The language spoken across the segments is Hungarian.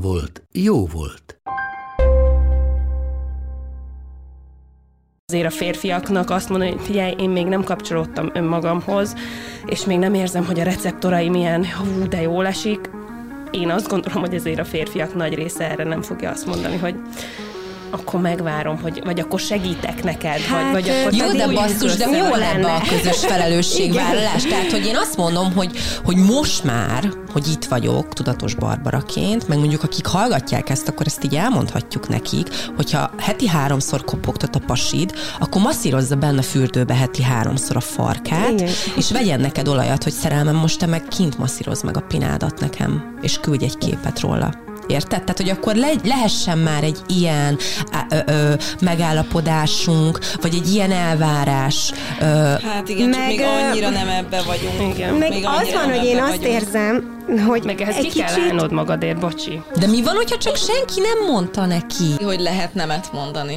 volt, jó volt. azért a férfiaknak azt mondani, hogy figyelj, én még nem kapcsolódtam önmagamhoz, és még nem érzem, hogy a receptorai milyen, hú, de jól esik. Én azt gondolom, hogy ezért a férfiak nagy része erre nem fogja azt mondani, hogy akkor megvárom, hogy, vagy akkor segítek neked, hát, vagy, vagy akkor Jó, de basszus, de jó lenne a közös felelősségvállalás. Tehát, hogy én azt mondom, hogy, hogy most már, hogy itt vagyok, tudatos Barbaraként, meg mondjuk akik hallgatják ezt, akkor ezt így elmondhatjuk nekik, hogyha heti háromszor kopogtat a pasid, akkor masszírozza benne a fürdőbe heti háromszor a farkát, Igen. és vegyen neked olajat, hogy szerelmem, most te meg kint masszíroz meg a pinádat nekem, és küldj egy képet róla. Érted? Tehát, hogy akkor le, lehessen már egy ilyen ö, ö, megállapodásunk, vagy egy ilyen elvárás. Ö, hát igen, meg, csak még annyira nem ebbe vagyunk. Igen. Meg még az van, hogy én azt vagyunk. érzem, hogy Meg ehhez egy ki kell kicsit... állnod magadért, bocsi. De mi van, hogyha csak senki nem mondta neki? Hogy lehet nemet mondani.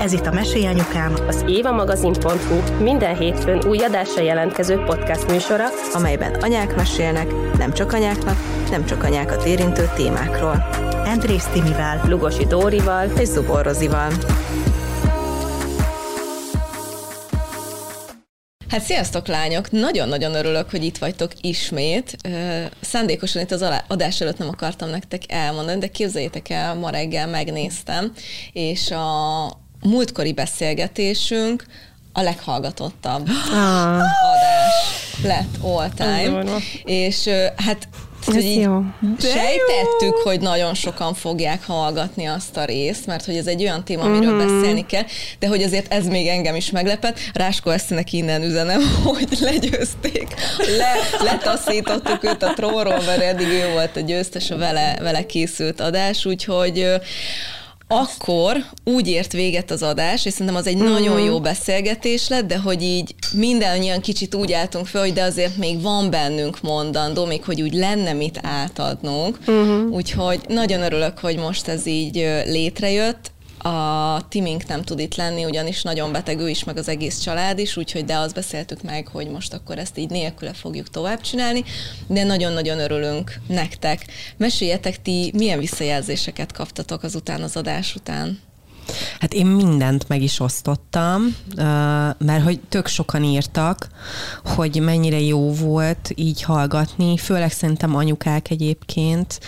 Ez itt a Mesélyanyukám, az évamagazin.hu minden hétfőn új adásra jelentkező podcast műsora, amelyben anyák mesélnek, nem csak anyáknak, nem csak anyákat érintő témákról. Andrész Timivel, Lugosi Dórival és Zubor Rozival. Hát sziasztok lányok! Nagyon-nagyon örülök, hogy itt vagytok ismét. Szándékosan itt az adás előtt nem akartam nektek elmondani, de képzeljétek el, ma reggel megnéztem, és a múltkori beszélgetésünk a leghallgatottabb ah. adás lett all time. És hát ez így jó. sejtettük, jó. hogy nagyon sokan fogják hallgatni azt a részt, mert hogy ez egy olyan téma, amiről uh-huh. beszélni kell, de hogy azért ez még engem is meglepett. Ráskó Eszének innen üzenem, hogy legyőzték, le, letaszítottuk őt a trónról, mert eddig ő volt a győztes a vele, vele készült adás, úgyhogy akkor úgy ért véget az adás, és szerintem az egy uh-huh. nagyon jó beszélgetés lett, de hogy így mindannyian kicsit úgy álltunk fel, hogy de azért még van bennünk mondandó, még hogy úgy lenne mit átadnunk. Uh-huh. Úgyhogy nagyon örülök, hogy most ez így létrejött a Timink nem tud itt lenni, ugyanis nagyon beteg ő is, meg az egész család is, úgyhogy de azt beszéltük meg, hogy most akkor ezt így nélküle fogjuk tovább csinálni, de nagyon-nagyon örülünk nektek. Meséljetek ti, milyen visszajelzéseket kaptatok azután az adás után? Hát én mindent meg is osztottam, mert hogy tök sokan írtak, hogy mennyire jó volt így hallgatni, főleg szerintem anyukák egyébként,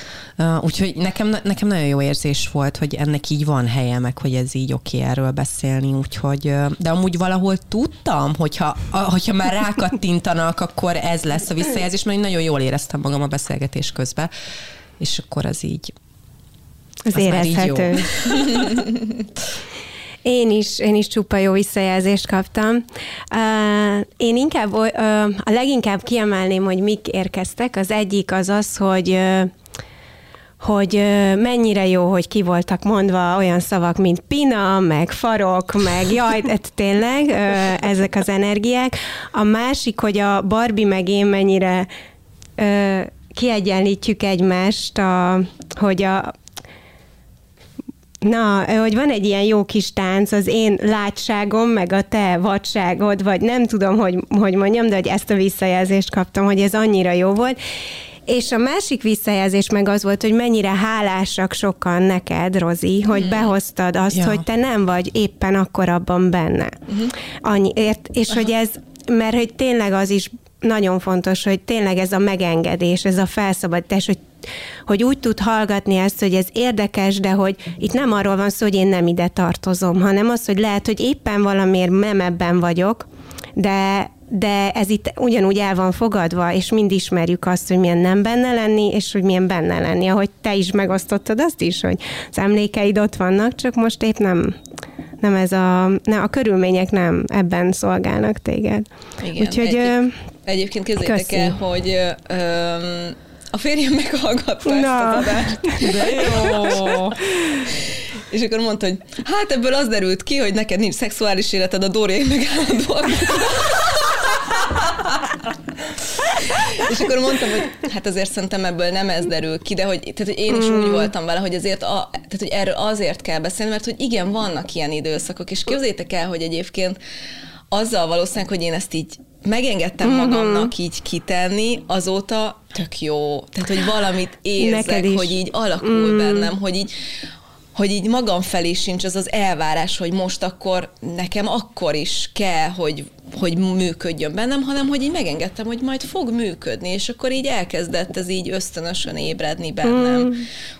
úgyhogy nekem, nekem nagyon jó érzés volt, hogy ennek így van helye, meg hogy ez így oké erről beszélni, úgyhogy, de amúgy valahol tudtam, hogyha, hogyha már rákattintanak, akkor ez lesz a visszajelzés, mert én nagyon jól éreztem magam a beszélgetés közben, és akkor az így az, az érezhető. Én is, én is csupa jó visszajelzést kaptam. Uh, én inkább, uh, a leginkább kiemelném, hogy mik érkeztek. Az egyik az az, hogy uh, hogy mennyire jó, hogy ki voltak mondva olyan szavak, mint pina, meg farok, meg jaj, tényleg ezek az energiák. A másik, hogy a Barbie meg én mennyire kiegyenlítjük egymást, a, hogy a, Na, hogy van egy ilyen jó kis tánc, az én látságom, meg a te vadságod, vagy nem tudom, hogy, hogy mondjam, de hogy ezt a visszajelzést kaptam, hogy ez annyira jó volt. És a másik visszajelzés meg az volt, hogy mennyire hálásak sokan neked, Rozi, hogy mm. behoztad azt, ja. hogy te nem vagy éppen akkor abban benne. Mm-hmm. Annyi, ért, és Aha. hogy ez, mert hogy tényleg az is nagyon fontos, hogy tényleg ez a megengedés, ez a felszabadítás, hogy hogy úgy tud hallgatni ezt, hogy ez érdekes, de hogy itt nem arról van szó, hogy én nem ide tartozom, hanem az, hogy lehet, hogy éppen valamiért nem ebben vagyok, de de ez itt ugyanúgy el van fogadva, és mind ismerjük azt, hogy milyen nem benne lenni, és hogy milyen benne lenni. Ahogy te is megosztottad azt is, hogy az emlékeid ott vannak, csak most épp nem, nem ez a, nem, a körülmények nem ebben szolgálnak téged. Igen, Úgyhogy, egy, egyébként képzeljétek el, hogy ö, a férjem meghallgatta Na. ezt az adást. De jó! És akkor mondta, hogy hát ebből az derült ki, hogy neked nincs szexuális életed, a Dóriai meg állandóan. és akkor mondtam, hogy hát azért szerintem ebből nem ez derül ki, de hogy, tehát, hogy én is úgy mm. voltam vele, hogy azért a, tehát, hogy erről azért kell beszélni, mert hogy igen, vannak ilyen időszakok, és képzétek el, hogy egyébként azzal valószínűleg, hogy én ezt így megengedtem mm-hmm. magamnak így kitenni, azóta tök jó. Tehát, hogy valamit érzek, hogy így alakul mm. bennem, hogy így, hogy így magam felé sincs az az elvárás, hogy most akkor nekem akkor is kell, hogy, hogy működjön bennem, hanem hogy így megengedtem, hogy majd fog működni, és akkor így elkezdett ez így ösztönösen ébredni bennem. Mm.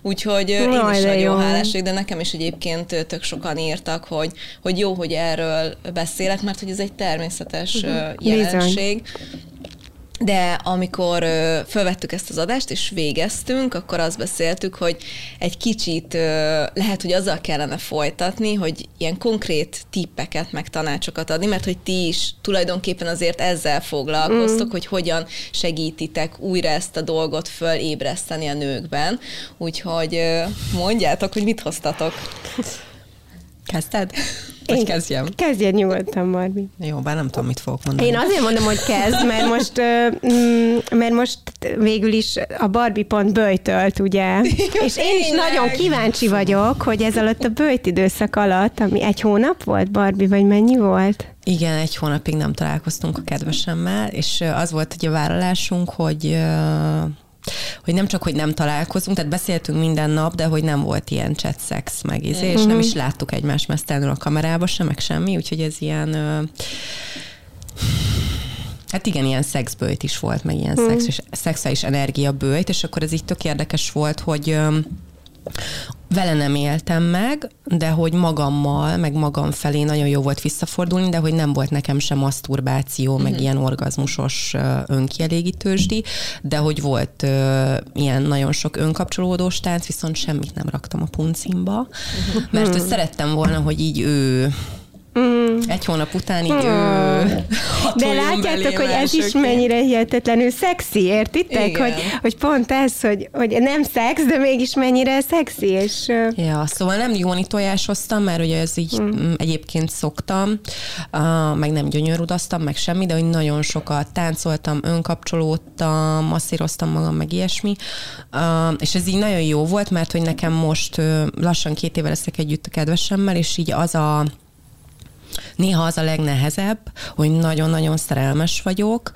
Úgyhogy Jaj, én is nagyon jó. hálás de nekem is egyébként tök sokan írtak, hogy, hogy jó, hogy erről beszélek, mert hogy ez egy természetes mm. jelenség. De amikor ö, felvettük ezt az adást, és végeztünk, akkor azt beszéltük, hogy egy kicsit ö, lehet, hogy azzal kellene folytatni, hogy ilyen konkrét tippeket, meg tanácsokat adni, mert hogy ti is tulajdonképpen azért ezzel foglalkoztok, mm. hogy hogyan segítitek újra ezt a dolgot fölébreszteni a nőkben. Úgyhogy ö, mondjátok, hogy mit hoztatok. Kezdted? Én kezdjem? Kezdjen nyugodtan, Barbie. Jó, bár nem tudom, mit fogok mondani. Én azért mondom, hogy kezd, mert most, mm, mert most végül is a Barbie pont böjtölt, ugye? És én is nagyon kíváncsi vagyok, hogy ez alatt a böjt időszak alatt, ami egy hónap volt, Barbie, vagy mennyi volt? Igen, egy hónapig nem találkoztunk a kedvesemmel, és az volt egy a vállalásunk, hogy hogy nem csak, hogy nem találkozunk, tehát beszéltünk minden nap, de hogy nem volt ilyen chat szex meg izé, és nem mhm. is láttuk egymást mesztelenül a kamerába sem, meg semmi, úgyhogy ez ilyen Hát igen, ilyen szexbőjt is volt, meg ilyen mm. szex és szexuális energiabőjt, és akkor ez így tök érdekes volt, hogy vele nem éltem meg, de hogy magammal, meg magam felé nagyon jó volt visszafordulni, de hogy nem volt nekem sem maszturbáció, meg mhm. ilyen orgazmusos önkielégítősdi, de hogy volt uh, ilyen nagyon sok önkapcsolódós tánc, viszont semmit nem raktam a puncimba, mert mm. szerettem volna, hogy így ő Mm. Egy hónap után így mm. ő De látjátok, hogy ez is mennyire hihetetlenül szexi, értitek? Igen. Hogy, hogy pont ez, hogy, hogy nem szex, de mégis mennyire szexi. És... Ja, szóval nem jóni tojásoztam, mert ugye ez így mm. egyébként szoktam, uh, meg nem gyönyörudaztam, meg semmi, de hogy nagyon sokat táncoltam, önkapcsolódtam, masszíroztam magam, meg ilyesmi. Uh, és ez így nagyon jó volt, mert hogy nekem most uh, lassan két éve leszek együtt a kedvesemmel, és így az a Néha az a legnehezebb, hogy nagyon-nagyon szerelmes vagyok,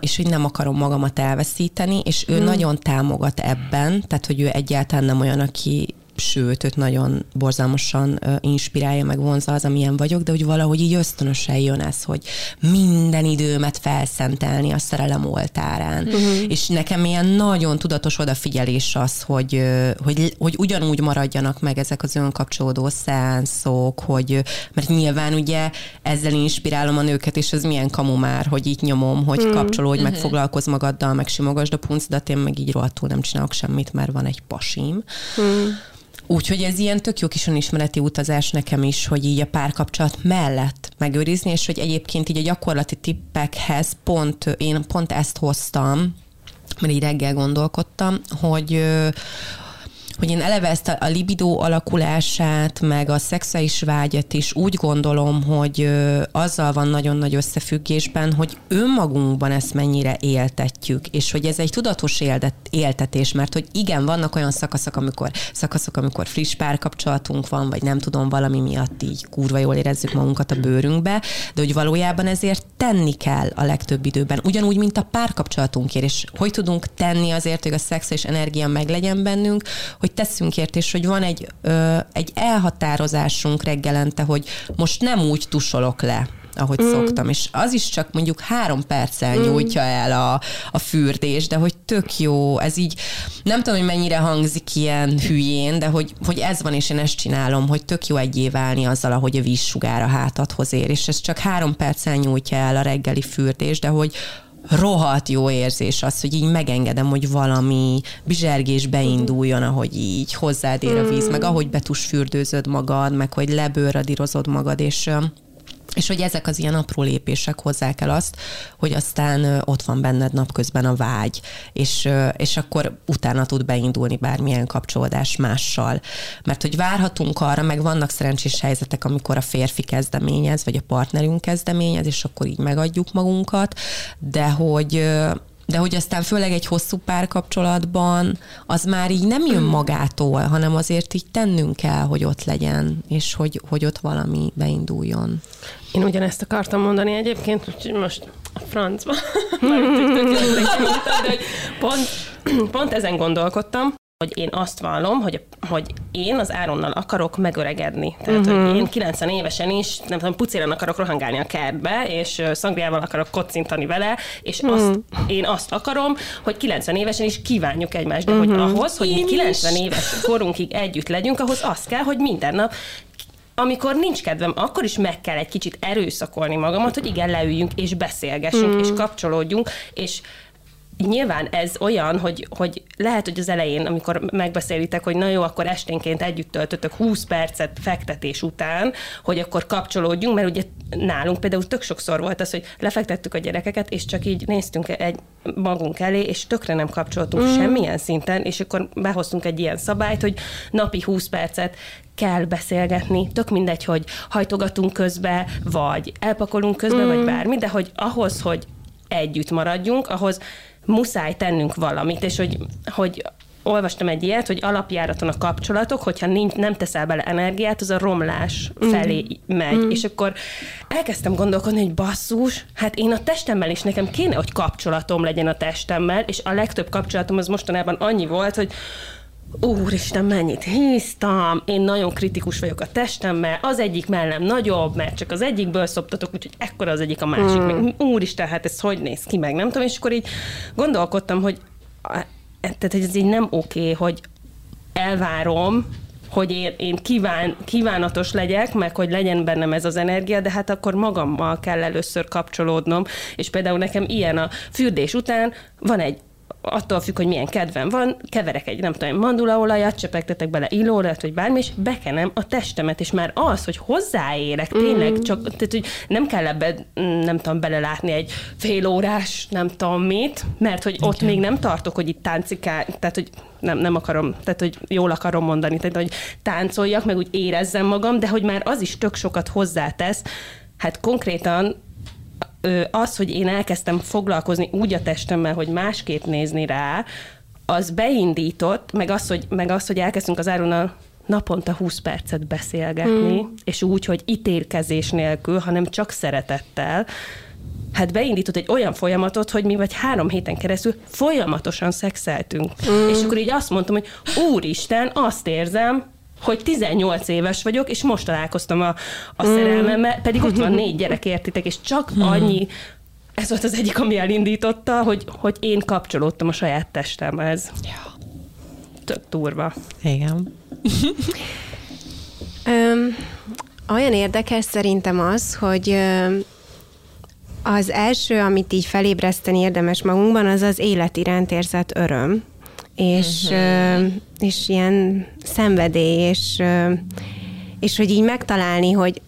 és hogy nem akarom magamat elveszíteni, és ő hmm. nagyon támogat ebben, tehát hogy ő egyáltalán nem olyan, aki sőt, őt nagyon borzalmasan inspirálja, meg vonza az, amilyen vagyok, de hogy valahogy így ösztönösen jön ez, hogy minden időmet felszentelni a szerelem oltárán. Uh-huh. És nekem ilyen nagyon tudatos odafigyelés az, hogy, hogy, hogy ugyanúgy maradjanak meg ezek az önkapcsolódó szeánszok, hogy, mert nyilván ugye ezzel inspirálom a nőket, és ez milyen kamu már, hogy így nyomom, hogy uh-huh. kapcsolódj, uh-huh. meg mhm. foglalkozz magaddal, meg simogasd a puncidat, én meg így rohadtul nem csinálok semmit, mert van egy pasim. Uh-huh. Úgyhogy ez ilyen tök jó kis önismereti utazás nekem is, hogy így a párkapcsolat mellett megőrizni, és hogy egyébként így a gyakorlati tippekhez pont, én pont ezt hoztam, mert így reggel gondolkodtam, hogy hogy én eleve ezt a, a libidó alakulását, meg a szexuális vágyat is úgy gondolom, hogy ö, azzal van nagyon nagy összefüggésben, hogy önmagunkban ezt mennyire éltetjük, és hogy ez egy tudatos éltet, éltetés, mert hogy igen, vannak olyan szakaszok, amikor, szakaszok, amikor friss párkapcsolatunk van, vagy nem tudom, valami miatt így kurva jól érezzük magunkat a bőrünkbe, de hogy valójában ezért tenni kell a legtöbb időben, ugyanúgy, mint a párkapcsolatunkért, és hogy tudunk tenni azért, hogy a szex és energia meglegyen bennünk, hogy hogy teszünk ért, és hogy van egy, ö, egy elhatározásunk reggelente, hogy most nem úgy tusolok le ahogy mm. szoktam, és az is csak mondjuk három perccel mm. nyújtja el a, a fürdés, de hogy tök jó, ez így, nem tudom, hogy mennyire hangzik ilyen hülyén, de hogy, hogy ez van, és én ezt csinálom, hogy tök jó egyé válni azzal, ahogy a vízsugár a hátadhoz ér, és ez csak három perccel nyújtja el a reggeli fürdés, de hogy rohadt jó érzés az, hogy így megengedem, hogy valami bizsergés beinduljon, ahogy így hozzád ér a víz, meg ahogy betus fürdőzöd magad, meg hogy lebőradírozod magad, és és hogy ezek az ilyen apró lépések hozzák el azt, hogy aztán ott van benned napközben a vágy, és, és akkor utána tud beindulni bármilyen kapcsolódás mással. Mert hogy várhatunk arra, meg vannak szerencsés helyzetek, amikor a férfi kezdeményez, vagy a partnerünk kezdeményez, és akkor így megadjuk magunkat, de hogy de hogy aztán főleg egy hosszú párkapcsolatban az már így nem jön magától, hanem azért így tennünk kell, hogy ott legyen, és hogy, hogy ott valami beinduljon. Én ugyanezt akartam mondani egyébként, úgyhogy most a francba. pont, pont ezen gondolkodtam, hogy én azt vallom, hogy, hogy én az Áronnal akarok megöregedni. Tehát, uh-huh. hogy mhm. én 90 évesen is, nem tudom, pucéren akarok rohangálni a kertbe, és szangriával akarok kocintani vele, és uh-huh. azt, én azt akarom, hogy 90 évesen is kívánjuk egymást, de uh-huh. hogy mhm. ahhoz, hogy mi 90 is. éves korunkig együtt legyünk, ahhoz az kell, hogy minden nap amikor nincs kedvem, akkor is meg kell egy kicsit erőszakolni magamat, hogy igen, leüljünk és beszélgessünk, mm. és kapcsolódjunk, és nyilván ez olyan, hogy, hogy lehet, hogy az elején, amikor megbeszélitek, hogy na jó, akkor esténként együtt töltötök 20 percet fektetés után, hogy akkor kapcsolódjunk, mert ugye nálunk például tök sokszor volt az, hogy lefektettük a gyerekeket, és csak így néztünk egy magunk elé, és tökre nem kapcsoltunk mm. semmilyen szinten, és akkor behoztunk egy ilyen szabályt, hogy napi 20 percet kell beszélgetni, tök mindegy, hogy hajtogatunk közbe, vagy elpakolunk közbe, mm. vagy bármi, de hogy ahhoz, hogy együtt maradjunk, ahhoz muszáj tennünk valamit, és hogy, hogy olvastam egy ilyet, hogy alapjáraton a kapcsolatok, hogyha nincs, nem teszel bele energiát, az a romlás mm. felé megy. Mm. És akkor elkezdtem gondolkodni, hogy basszus, hát én a testemmel is nekem kéne, hogy kapcsolatom legyen a testemmel, és a legtöbb kapcsolatom az mostanában annyi volt, hogy Úristen, mennyit híztam, én nagyon kritikus vagyok a testemmel, az egyik mellem nagyobb, mert csak az egyikből szoptatok, úgyhogy ekkora az egyik a másik. Mm. Meg, úristen, hát ez hogy néz ki meg, nem tudom, és akkor így gondolkodtam, hogy tehát hogy ez így nem oké, okay, hogy elvárom, hogy én, én kíván, kívánatos legyek, meg hogy legyen bennem ez az energia, de hát akkor magammal kell először kapcsolódnom, és például nekem ilyen a fürdés után van egy attól függ, hogy milyen kedvem van, keverek egy, nem tudom, mandulaolajat, csepegtetek bele illórat, vagy bármi, és bekenem a testemet, és már az, hogy hozzáérek, tényleg mm. csak, tehát, hogy nem kell ebbe, nem tudom, belelátni egy fél órás, nem tudom mit, mert hogy ott okay. még nem tartok, hogy itt táncikál, tehát, hogy nem, nem akarom, tehát, hogy jól akarom mondani, tehát, hogy táncoljak, meg úgy érezzem magam, de hogy már az is tök sokat hozzátesz, hát konkrétan az, hogy én elkezdtem foglalkozni úgy a testemmel, hogy másképp nézni rá, az beindított, meg az, hogy, meg az, hogy elkezdtünk az Áronnal naponta 20 percet beszélgetni, mm. és úgy, hogy ítélkezés nélkül, hanem csak szeretettel, hát beindított egy olyan folyamatot, hogy mi vagy három héten keresztül folyamatosan szexeltünk. Mm. És akkor így azt mondtam, hogy úristen, azt érzem, hogy 18 éves vagyok, és most találkoztam a, a mm. szerelmemmel, pedig ott van négy gyerek, értitek, és csak mm. annyi, ez volt az egyik, ami elindította, hogy, hogy én kapcsolódtam a saját testemhez. Ja. Tök turva. Igen. Öm, olyan érdekes szerintem az, hogy az első, amit így felébreszteni érdemes magunkban, az az élet iránt érzett öröm és, uh-huh. és ilyen szenvedély, és, és hogy így megtalálni, hogy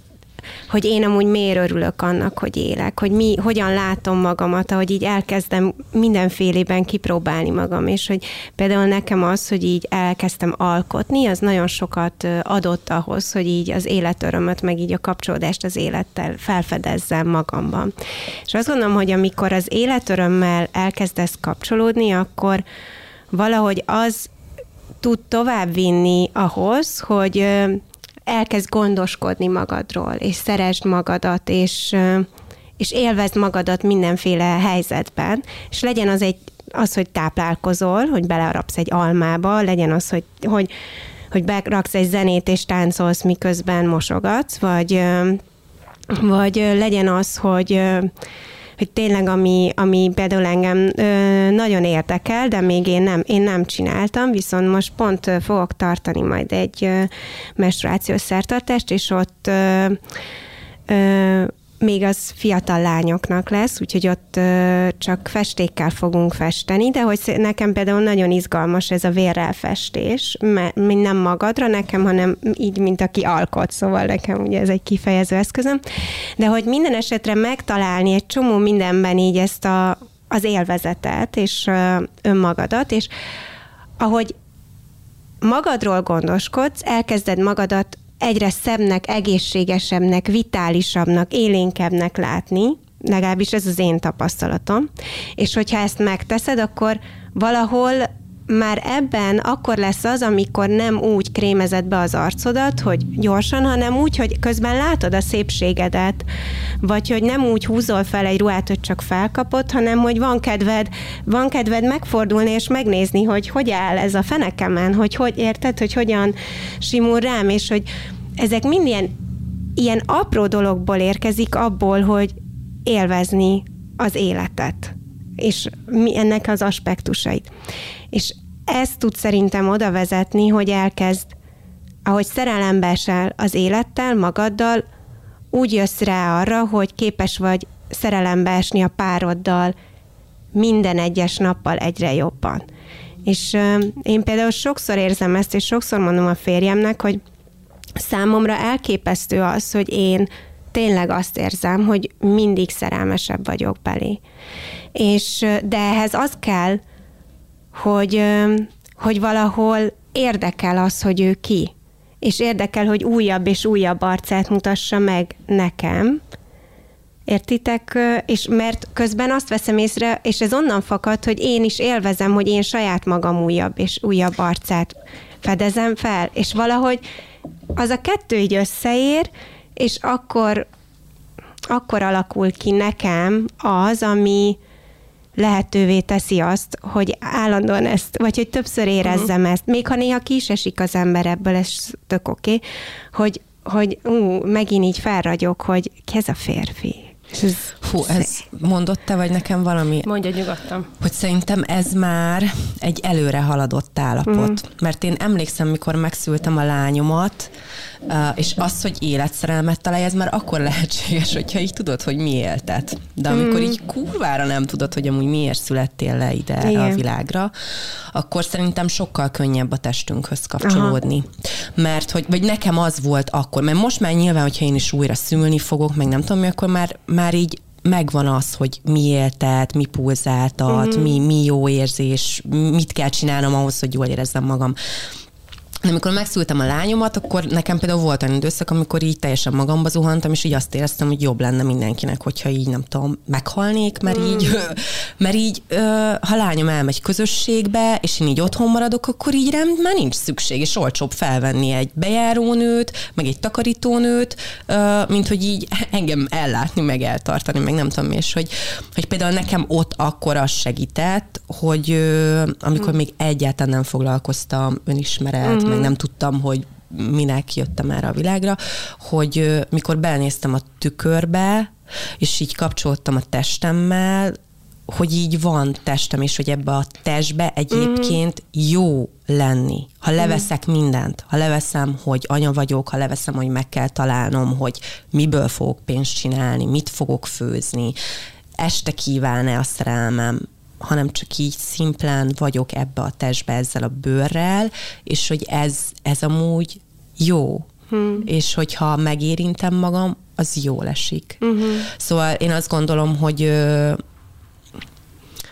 hogy én amúgy miért örülök annak, hogy élek, hogy mi, hogyan látom magamat, ahogy így elkezdem mindenfélében kipróbálni magam, és hogy például nekem az, hogy így elkezdtem alkotni, az nagyon sokat adott ahhoz, hogy így az életörömöt, meg így a kapcsolódást az élettel felfedezzem magamban. És azt gondolom, hogy amikor az életörömmel elkezdesz kapcsolódni, akkor valahogy az tud továbbvinni ahhoz, hogy elkezd gondoskodni magadról, és szeresd magadat, és, és élvezd magadat mindenféle helyzetben, és legyen az egy az, hogy táplálkozol, hogy belearapsz egy almába, legyen az, hogy, hogy, hogy beraksz egy zenét és táncolsz, miközben mosogatsz, vagy vagy legyen az, hogy hogy tényleg ami, ami például engem ö, nagyon érdekel, de még én nem, én nem csináltam, viszont most pont fogok tartani majd egy ö, menstruációs szertartást, és ott ö, még az fiatal lányoknak lesz, úgyhogy ott ö, csak festékkel fogunk festeni, de hogy nekem például nagyon izgalmas ez a vérrel festés, mert nem magadra nekem, hanem így, mint aki alkot, szóval nekem ugye ez egy kifejező eszközöm, de hogy minden esetre megtalálni egy csomó mindenben így ezt a, az élvezetet és ö, önmagadat, és ahogy magadról gondoskodsz, elkezded magadat egyre szebbnek, egészségesebbnek, vitálisabbnak, élénkebbnek látni, legalábbis ez az én tapasztalatom, és hogyha ezt megteszed, akkor valahol már ebben akkor lesz az, amikor nem úgy krémezed be az arcodat, hogy gyorsan, hanem úgy, hogy közben látod a szépségedet, vagy hogy nem úgy húzol fel egy ruhát, hogy csak felkapod, hanem hogy van kedved, van kedved megfordulni és megnézni, hogy hogy áll ez a fenekemen, hogy hogy érted, hogy hogyan simul rám, és hogy ezek mind ilyen, ilyen apró dologból érkezik abból, hogy élvezni az életet, és mi ennek az aspektusait. És ez tud szerintem oda vezetni, hogy elkezd, ahogy szerelembe esel az élettel, magaddal, úgy jössz rá arra, hogy képes vagy szerelembe esni a pároddal minden egyes nappal egyre jobban. És én például sokszor érzem ezt, és sokszor mondom a férjemnek, hogy számomra elképesztő az, hogy én tényleg azt érzem, hogy mindig szerelmesebb vagyok belé. És, de ehhez az kell, hogy, hogy valahol érdekel az, hogy ő ki. És érdekel, hogy újabb és újabb arcát mutassa meg nekem, Értitek? És mert közben azt veszem észre, és ez onnan fakad, hogy én is élvezem, hogy én saját magam újabb és újabb arcát fedezem fel, és valahogy az a kettő így összeér, és akkor, akkor alakul ki nekem az, ami, lehetővé teszi azt, hogy állandóan ezt, vagy hogy többször érezzem uh-huh. ezt, még ha néha ki is esik az ember ebből, ez tök oké, okay, hogy, hogy ú, megint így felragyok, hogy ki ez a férfi. Ez Hú, ez mondott te, vagy nekem valami? Mondja nyugodtan. Hogy szerintem ez már egy előre haladott állapot. Mm. Mert én emlékszem, mikor megszültem a lányomat, és az, hogy életszerelmet találj, ez már akkor lehetséges, hogyha így tudod, hogy mi éltet. De amikor mm. így kurvára nem tudod, hogy amúgy miért születtél le ide Igen. a világra, akkor szerintem sokkal könnyebb a testünkhöz kapcsolódni. Aha. Mert hogy, vagy nekem az volt akkor, mert most már nyilván, hogyha én is újra szülni fogok, meg nem tudom mi, akkor már, már így megvan az, hogy mi éltet, mi pulzáltat, mm-hmm. mi, mi jó érzés, mit kell csinálnom ahhoz, hogy jól érezzem magam. De amikor megszültem a lányomat, akkor nekem például volt olyan időszak, amikor így teljesen magamba zuhantam, és így azt éreztem, hogy jobb lenne mindenkinek, hogyha így nem tudom, meghalnék, mert mm. így, mert így ha lányom elmegy közösségbe, és én így otthon maradok, akkor így rám már nincs szükség, és olcsóbb felvenni egy bejárónőt, meg egy takarítónőt, mint hogy így engem ellátni, meg eltartani, meg nem tudom, és hogy, hogy például nekem ott akkor az segített, hogy amikor mm. még egyáltalán nem foglalkoztam önismeret, mm meg nem tudtam, hogy minek jöttem erre a világra, hogy mikor belenéztem a tükörbe, és így kapcsoltam a testemmel, hogy így van testem, és hogy ebbe a testbe egyébként jó lenni. Ha leveszek mindent, ha leveszem, hogy anya vagyok, ha leveszem, hogy meg kell találnom, hogy miből fogok pénzt csinálni, mit fogok főzni, este kíván-e a szerelmem, hanem csak így szimplán vagyok ebbe a testbe ezzel a bőrrel, és hogy ez, ez amúgy jó. Hmm. És hogyha megérintem magam, az jól esik. Uh-huh. Szóval én azt gondolom, hogy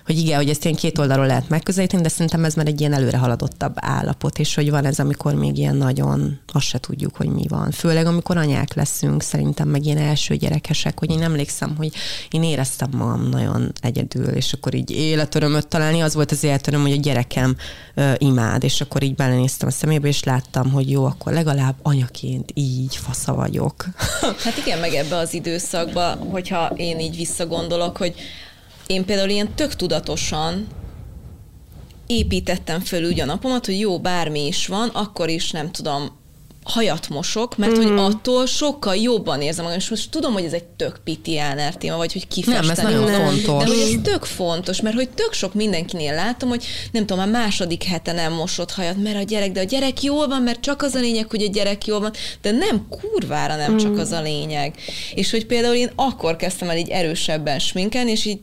hogy igen, hogy ezt ilyen két oldalról lehet megközelíteni, de szerintem ez már egy ilyen előre haladottabb állapot, és hogy van ez, amikor még ilyen nagyon, azt se tudjuk, hogy mi van. Főleg, amikor anyák leszünk, szerintem meg ilyen első gyerekesek, hogy én emlékszem, hogy én éreztem magam nagyon egyedül, és akkor így életörömöt találni, az volt az életöröm, hogy a gyerekem ö, imád, és akkor így belenéztem a szemébe, és láttam, hogy jó, akkor legalább anyaként így fasza vagyok. Hát igen, meg ebbe az időszakba, hogyha én így visszagondolok, hogy én például ilyen tök tudatosan építettem föl úgy a napomat, hogy jó, bármi is van, akkor is nem tudom, hajat mosok, mert mm. hogy attól sokkal jobban érzem magam, és most tudom, hogy ez egy tök pitiáner téma, vagy hogy kifesteni. Nem, ez nagyon magam, fontos. De hogy ez tök fontos, mert hogy tök sok mindenkinél látom, hogy nem tudom, a második hete nem mosott hajat, mert a gyerek, de a gyerek jól van, mert csak az a lényeg, hogy a gyerek jól van, de nem kurvára nem mm. csak az a lényeg. És hogy például én akkor kezdtem el így erősebben sminken, és így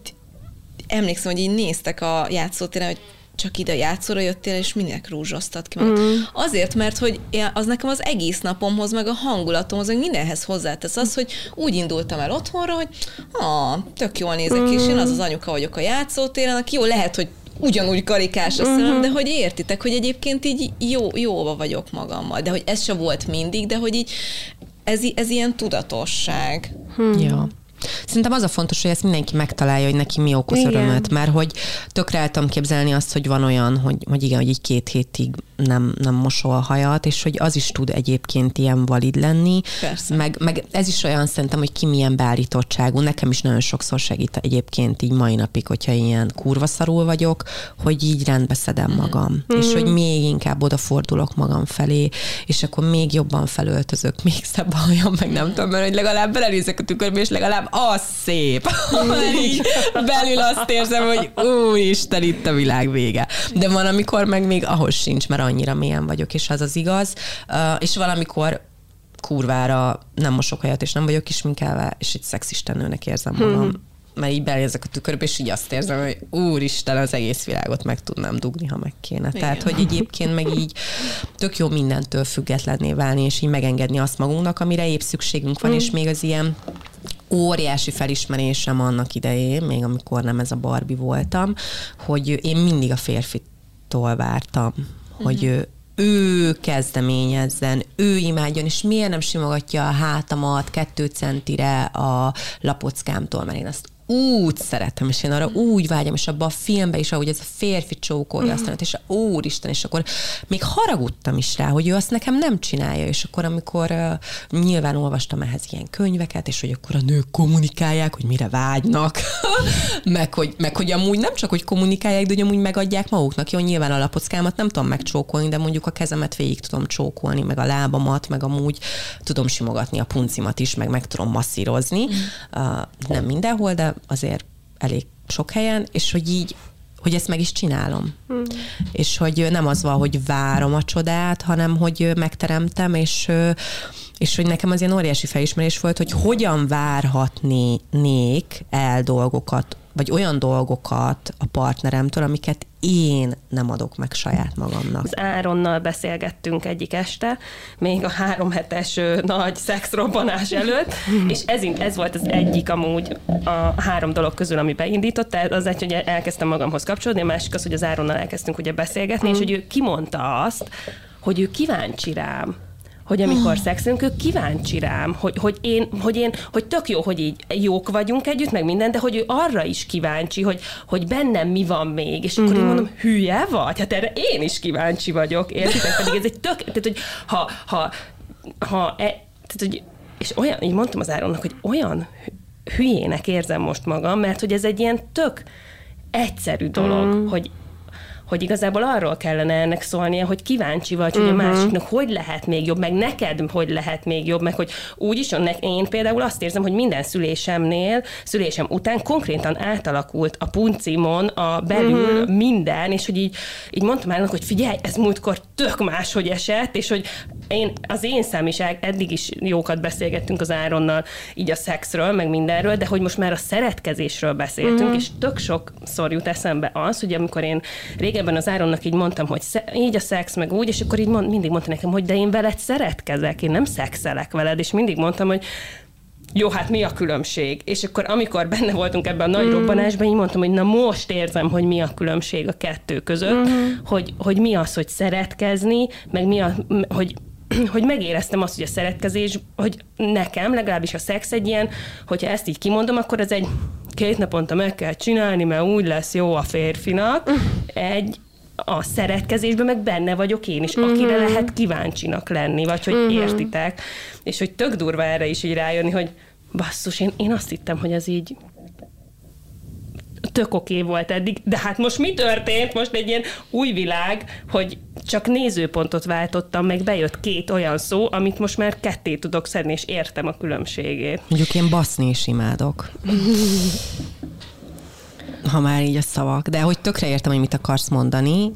emlékszem, hogy így néztek a játszótéren, hogy csak ide játszóra jöttél, és minek rúzsoztat ki magad. Mm. Azért, mert hogy az nekem az egész napomhoz, meg a hangulatomhoz, meg mindenhez hozzátesz az, hogy úgy indultam el otthonra, hogy ha, tök jól nézek mm. és én az az anyuka vagyok a játszótéren, aki jó, lehet, hogy ugyanúgy karikás a szemem, mm-hmm. de hogy értitek, hogy egyébként így jó, jóba vagyok magammal. De hogy ez se volt mindig, de hogy így ez, ez ilyen tudatosság. Hmm. Ja. Szerintem az a fontos, hogy ezt mindenki megtalálja, hogy neki mi okoz igen. örömet, mert hogy tökre tudom képzelni azt, hogy van olyan, hogy, hogy igen, hogy így két hétig nem, nem mosol a hajat, és hogy az is tud egyébként ilyen valid lenni. Persze. Meg, meg ez is olyan szerintem, hogy ki milyen beállítottságú. Nekem is nagyon sokszor segít egyébként így mai napig, hogyha ilyen kurva szarul vagyok, hogy így rendbe szedem mhm. magam. Mm. És hogy még inkább odafordulok magam felé, és akkor még jobban felöltözök, még szebb hajam, meg nem tudom, mert hogy legalább belenézek a tükörbe, és legalább az szép. így belül azt érzem, hogy úristen, itt a világ vége. De van, amikor meg még ahhoz sincs, mert annyira mélyen vagyok, és az az igaz. És valamikor kurvára nem mosok hajat, és nem vagyok kisminkelve, és egy szexistennőnek érzem magam. Hmm mert így belézek a tükörbe, és így azt érzem, hogy úristen, az egész világot meg tudnám dugni, ha meg kéne. Igen. Tehát, hogy egyébként meg így tök jó mindentől függetlenné válni, és így megengedni azt magunknak, amire épp szükségünk van, mm. és még az ilyen óriási felismerésem annak idején, még amikor nem ez a Barbie voltam, hogy én mindig a férfitól vártam, hogy mm-hmm. ő, ő kezdeményezzen, ő imádjon, és miért nem simogatja a hátamat kettő centire a lapockámtól, mert én azt úgy szeretem, és én arra úgy vágyom, és abban a filmben is, ahogy ez a férfi csókolja mm. aztán, és úristen, és akkor még haragudtam is rá, hogy ő azt nekem nem csinálja, és akkor amikor uh, nyilván olvastam ehhez ilyen könyveket, és hogy akkor a nők kommunikálják, hogy mire vágynak, meg, hogy, meg hogy amúgy nem csak, hogy kommunikálják, de hogy amúgy megadják maguknak. Jó, nyilván a lapockámat nem tudom megcsókolni, de mondjuk a kezemet végig tudom csókolni, meg a lábamat, meg amúgy tudom simogatni a puncimat is, meg meg tudom masszírozni. Mm. Uh, nem mindenhol, de azért elég sok helyen, és hogy így hogy ezt meg is csinálom. Mm. És hogy nem az van, hogy várom a csodát, hanem hogy megteremtem, és, és hogy nekem az ilyen óriási felismerés volt, hogy hogyan várhatnék el dolgokat vagy olyan dolgokat a partneremtől, amiket én nem adok meg saját magamnak. Az Áronnal beszélgettünk egyik este, még a három hetes nagy szexrobbanás előtt, és ez, ez volt az egyik amúgy a három dolog közül, ami beindított, az egy, hogy elkezdtem magamhoz kapcsolódni, a másik az, hogy az Áronnal elkezdtünk ugye beszélgetni, mm. és hogy ő kimondta azt, hogy ő kíváncsi rám, hogy amikor oh. szexünk, ő kíváncsi rám, hogy, hogy, én, hogy én, hogy tök jó, hogy így jók vagyunk együtt, meg minden, de hogy ő arra is kíváncsi, hogy, hogy bennem mi van még, és akkor mm-hmm. én mondom, hülye vagy? Hát erre én is kíváncsi vagyok, értitek? Pedig ez egy tök, tehát hogy ha, ha, ha e, tehát, hogy, és olyan, így mondtam az Áronnak, hogy olyan hülyének érzem most magam, mert hogy ez egy ilyen tök egyszerű dolog, mm. hogy hogy igazából arról kellene ennek szólnia, hogy kíváncsi vagy, hogy uh-huh. a mhm. másiknak hogy lehet még jobb, meg neked hogy lehet még jobb, meg hogy úgy is, én például azt érzem, hogy minden szülésemnél, szülésem után konkrétan átalakult a puncimon, a belül uh-huh. minden, és hogy így, így mondtam el, hogy figyelj, ez múltkor tök máshogy esett, és hogy én, az én szám is eddig is jókat beszélgettünk az Áronnal, így a szexről, meg mindenről, de hogy most már a szeretkezésről beszéltünk, uh-huh. és tök sokszor jut eszembe az, hogy amikor én régebben az Áronnak így mondtam, hogy így a szex, meg úgy, és akkor így mond, mindig mondta nekem, hogy de én veled szeretkezek, én nem szexelek veled, és mindig mondtam, hogy jó, hát mi a különbség? És akkor amikor benne voltunk ebben a nagy mm. robbanásban, így mondtam, hogy na most érzem, hogy mi a különbség a kettő között, mm. hogy, hogy mi az, hogy szeretkezni, meg mi a, hogy hogy megéreztem azt, hogy a szeretkezés, hogy nekem legalábbis a szex egy ilyen, hogyha ezt így kimondom, akkor ez egy két naponta meg kell csinálni, mert úgy lesz jó a férfinak. Egy, a szeretkezésben meg benne vagyok én is, akire uh-huh. lehet kíváncsinak lenni, vagy hogy uh-huh. értitek. És hogy tök durva erre is így rájönni, hogy basszus, én, én azt hittem, hogy ez így tök oké volt eddig, de hát most mi történt? Most egy ilyen új világ, hogy csak nézőpontot váltottam, meg bejött két olyan szó, amit most már ketté tudok szedni, és értem a különbségét. Mondjuk én baszni is imádok. ha már így a szavak. De hogy tökre értem, hogy mit akarsz mondani,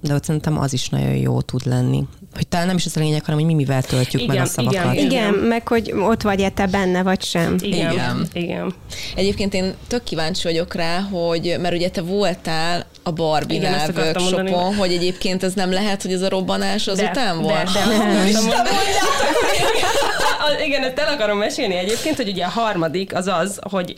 de ott szerintem az is nagyon jó tud lenni. Hogy talán nem is az a lényeg, hanem hogy mi mivel töltjük igen, meg a szavakat. Igen, igen, meg hogy ott vagy-e te benne, vagy sem. Igen, igen. igen. Egyébként én tök kíváncsi vagyok rá, hogy, mert ugye te voltál a Barbie igen, workshopon, hogy egyébként ez nem lehet, hogy ez a robbanás az de, után volt. De, de, de, de, igen, ezt el akarom mesélni egyébként, hogy ugye a harmadik az az, hogy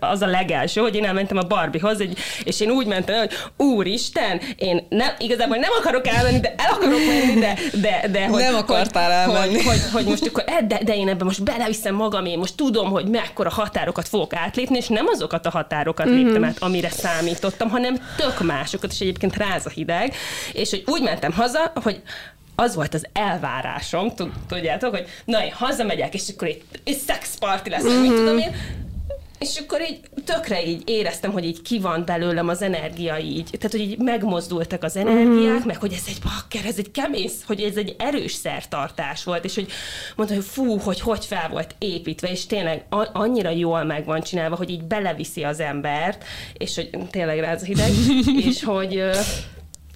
az a legelső, hogy én elmentem a Barbiehoz, és én úgy mentem, hogy úristen, én nem, igazából nem akarok elmenni, de el akarok menni, de, de, de hogy, nem akartál elmenni. Hogy, hogy, hogy, most akkor, eh, de, de én ebben most beleviszem magam, én most tudom, hogy mekkora határokat fogok átlépni, és nem azokat a határokat mm-hmm. léptem át, amire számítottam, hanem tök másokat, és egyébként ráz a hideg, és hogy úgy mentem haza, hogy az volt az elvárásom, tudjátok, hogy na, én hazamegyek, és akkor egy, egy szexparti lesz, mm-hmm. mit tudom én, és akkor így tökre így éreztem, hogy így ki van belőlem az energia így. Tehát, hogy így megmozdultak az energiák, mm. meg hogy ez egy bakker, ez egy kemész, hogy ez egy erős szertartás volt, és hogy mondta, hogy fú, hogy hogy fel volt építve, és tényleg annyira jól meg van csinálva, hogy így beleviszi az embert, és hogy tényleg rá az hideg, és hogy,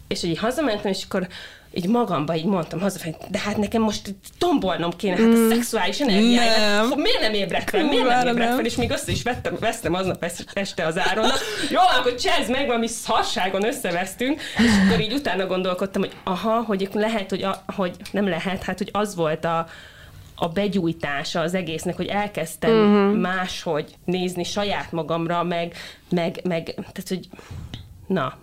és hogy így hazamentem, és akkor így magamba így mondtam hazafelé, de hát nekem most tombolnom kéne, hát a mm. szexuális energiáját. Miért nem ébredt fel? Miért nem ébredt fel? És még össze is vettem, vesztem aznap este az áron. Jó, akkor csezd meg, valami szarságon összevesztünk, és akkor így utána gondolkodtam, hogy aha, hogy lehet, hogy, a, hogy nem lehet, hát hogy az volt a, a begyújtása az egésznek, hogy elkezdtem uh-huh. máshogy nézni saját magamra, meg, meg, meg tehát, hogy na,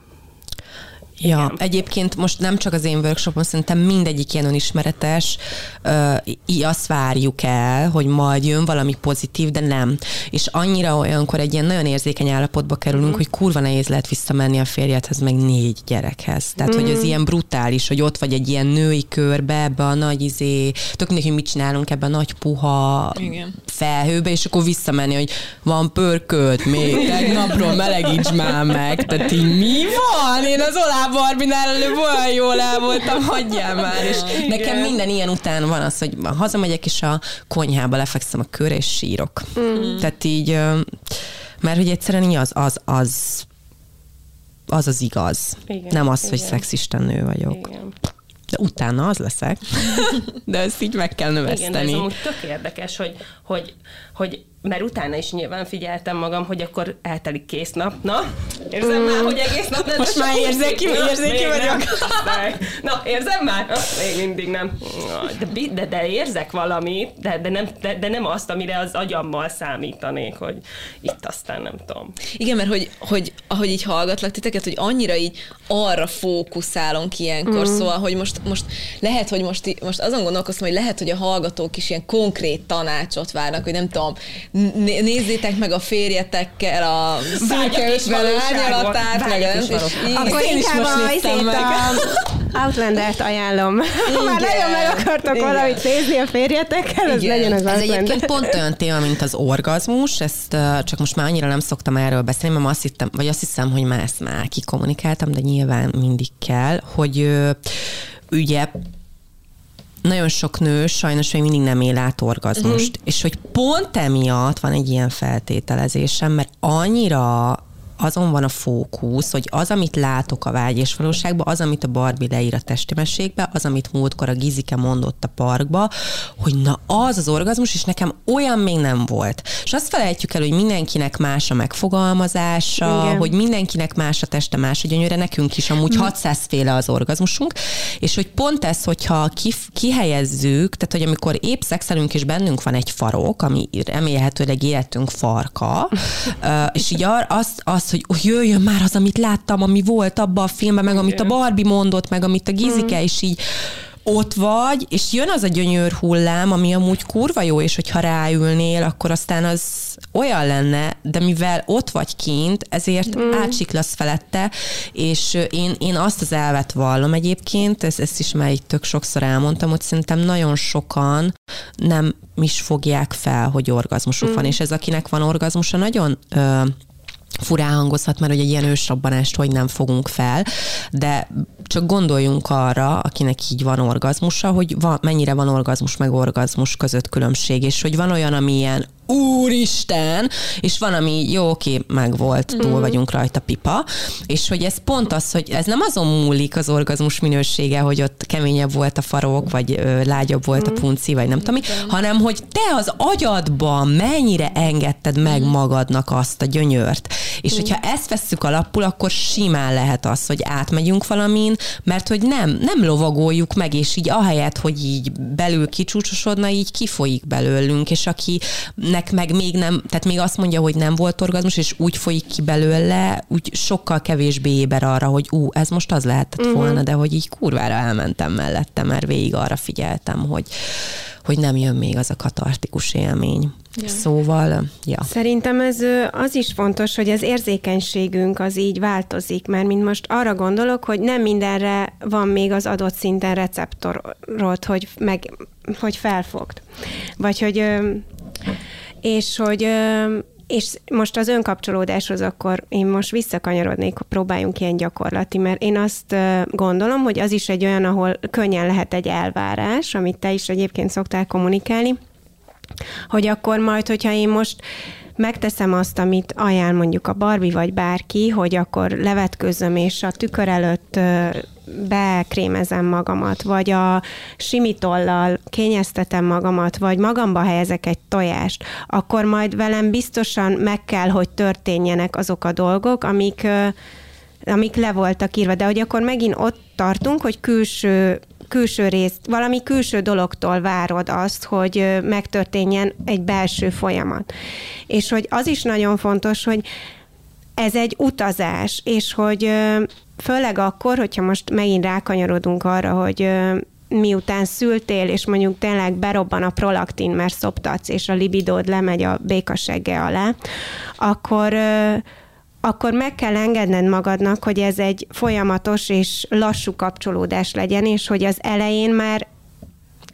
Ja, Igen. egyébként most nem csak az én workshopom, szerintem mindegyik ilyen önismeretes, uh, azt várjuk el, hogy majd jön valami pozitív, de nem. És annyira olyankor egy ilyen nagyon érzékeny állapotba kerülünk, mm. hogy kurva nehéz lehet visszamenni a férjedhez, meg négy gyerekhez. Tehát, mm. hogy az ilyen brutális, hogy ott vagy egy ilyen női körbe, ebbe a nagy izé, tök mindegy, hogy mit csinálunk ebbe a nagy puha Igen. felhőbe, és akkor visszamenni, hogy van pörkölt még, tegnapról melegíts már meg. Tehát így mi van? Én az olá Barbinál előbb olyan jól el voltam, hagyjál már. És Igen. nekem minden ilyen után van az, hogy hazamegyek, és a konyhába lefekszem a kör, és sírok. Mm. Tehát így, mert hogy egyszerűen így az, az, az az az igaz. Igen, Nem az, igen. hogy szexisten nő vagyok. Igen. De utána az leszek. De ezt így meg kell növeszteni. Igen, de ez amúgy tök érdekes, hogy, hogy, hogy mert utána is nyilván figyeltem magam, hogy akkor eltelik kész nap. Na, érzem mm. már, hogy egész nap nem Most már érzéki, érzéki vagyok. Na, érzem már? Még mindig nem. De, de, de érzek valamit, de, de, nem, de, de nem azt, amire az agyammal számítanék, hogy itt aztán nem tudom. Igen, mert hogy, hogy ahogy így hallgatlak titeket, hogy annyira így arra fókuszálunk ilyenkor, mm. szóval, hogy most, most lehet, hogy most, most azon gondolkoztam, hogy lehet, hogy a hallgatók is ilyen konkrét tanácsot várnak, hogy nem tudom, nézzétek meg a férjetekkel a szürke 50 árnyalatát, meg nem, és Akkor én inkább a, a Outlander-t ajánlom. Ha már nagyon meg akartok Igen. valamit nézni a férjetekkel, az legyen az Ez egyébként pont olyan téma, mint az orgazmus, ezt csak most már annyira nem szoktam erről beszélni, mert azt hittem, vagy azt hiszem, hogy már ezt már kikommunikáltam, de nyilván mindig kell, hogy ugye nagyon sok nő sajnos még mindig nem él át orgazmust, uh-huh. és hogy pont emiatt van egy ilyen feltételezésem, mert annyira azon van a fókusz, hogy az, amit látok a vágy és valóságban, az, amit a Barbie leír a testimeségbe, az, amit múltkor a Gizike mondott a parkba, hogy na az az orgazmus, és nekem olyan még nem volt. És azt felejtjük el, hogy mindenkinek más a megfogalmazása, Igen. hogy mindenkinek más a teste, más a gyönyöre, nekünk is amúgy mm. 600 féle az orgazmusunk, és hogy pont ez, hogyha ki, kihelyezzük, tehát hogy amikor épp szexelünk, és bennünk van egy farok, ami remélhetőleg életünk farka, és így azt, azt hogy jöjjön már az, amit láttam, ami volt abban a filmben, meg amit a Barbie mondott, meg amit a Gizike, mm. és így ott vagy, és jön az a gyönyör hullám, ami amúgy kurva jó, és hogyha ráülnél, akkor aztán az olyan lenne, de mivel ott vagy kint, ezért mm. átsiklasz felette, és én, én azt az elvet vallom egyébként, ezt, ezt is már így tök sokszor elmondtam, hogy szerintem nagyon sokan nem is fogják fel, hogy orgazmusuk mm. van, és ez akinek van orgazmusa, nagyon ö, furán hangozhat, mert hogy egy ilyen ősrobbanást hogy nem fogunk fel, de csak gondoljunk arra, akinek így van orgazmusa, hogy van, mennyire van orgazmus meg orgazmus között különbség, és hogy van olyan, ami ilyen úristen, és van, ami jó, oké, meg volt, túl mm. vagyunk rajta pipa, és hogy ez pont az, hogy ez nem azon múlik az orgazmus minősége, hogy ott keményebb volt a farok, vagy ö, lágyabb volt mm. a punci, vagy nem tudom mi, hanem hogy te az agyadban mennyire engedted meg mm. magadnak azt a gyönyört. És mm. hogyha ezt vesszük alapul, akkor simán lehet az, hogy átmegyünk valamin, mert hogy nem, nem lovagoljuk meg, és így ahelyett, hogy így belül kicsúcsosodna, így kifolyik belőlünk, és aki akinek meg még nem, tehát még azt mondja, hogy nem volt orgazmus, és úgy folyik ki belőle, úgy sokkal kevésbé éber arra, hogy ú, ez most az lehetett uh-huh. volna, de hogy így kurvára elmentem mellette, mert végig arra figyeltem, hogy, hogy nem jön még az a katartikus élmény. Ja. Szóval, ja. Szerintem ez az is fontos, hogy az érzékenységünk az így változik, mert mint most arra gondolok, hogy nem mindenre van még az adott szinten receptorod, hogy, meg, hogy felfogd. Vagy hogy és hogy és most az önkapcsolódáshoz akkor én most visszakanyarodnék, próbáljunk ilyen gyakorlati, mert én azt gondolom, hogy az is egy olyan, ahol könnyen lehet egy elvárás, amit te is egyébként szoktál kommunikálni, hogy akkor majd, hogyha én most megteszem azt, amit ajánl mondjuk a Barbie vagy bárki, hogy akkor levetkőzöm és a tükör előtt bekrémezem magamat, vagy a simitollal kényeztetem magamat, vagy magamba helyezek egy tojást, akkor majd velem biztosan meg kell, hogy történjenek azok a dolgok, amik amik le voltak írva, de hogy akkor megint ott tartunk, hogy külső külső részt, valami külső dologtól várod azt, hogy megtörténjen egy belső folyamat. És hogy az is nagyon fontos, hogy ez egy utazás, és hogy főleg akkor, hogyha most megint rákanyarodunk arra, hogy miután szültél, és mondjuk tényleg berobban a prolaktin, mert szoptatsz, és a libidód lemegy a békasegge alá, akkor akkor meg kell engedned magadnak, hogy ez egy folyamatos és lassú kapcsolódás legyen, és hogy az elején már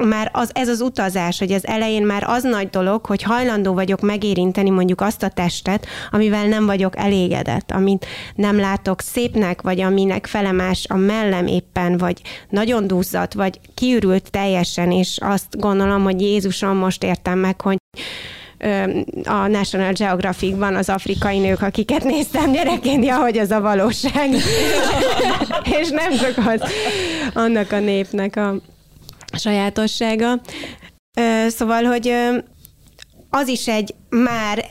már az, ez az utazás, hogy az elején már az nagy dolog, hogy hajlandó vagyok megérinteni mondjuk azt a testet, amivel nem vagyok elégedett, amit nem látok szépnek, vagy aminek felemás a mellem éppen, vagy nagyon duzzat, vagy kiürült teljesen, és azt gondolom, hogy Jézusom most értem meg, hogy a National Geographic-ban az afrikai nők, akiket néztem gyerekként, ja, hogy az a valóság. és nem csak az annak a népnek a sajátossága. Szóval, hogy az is egy már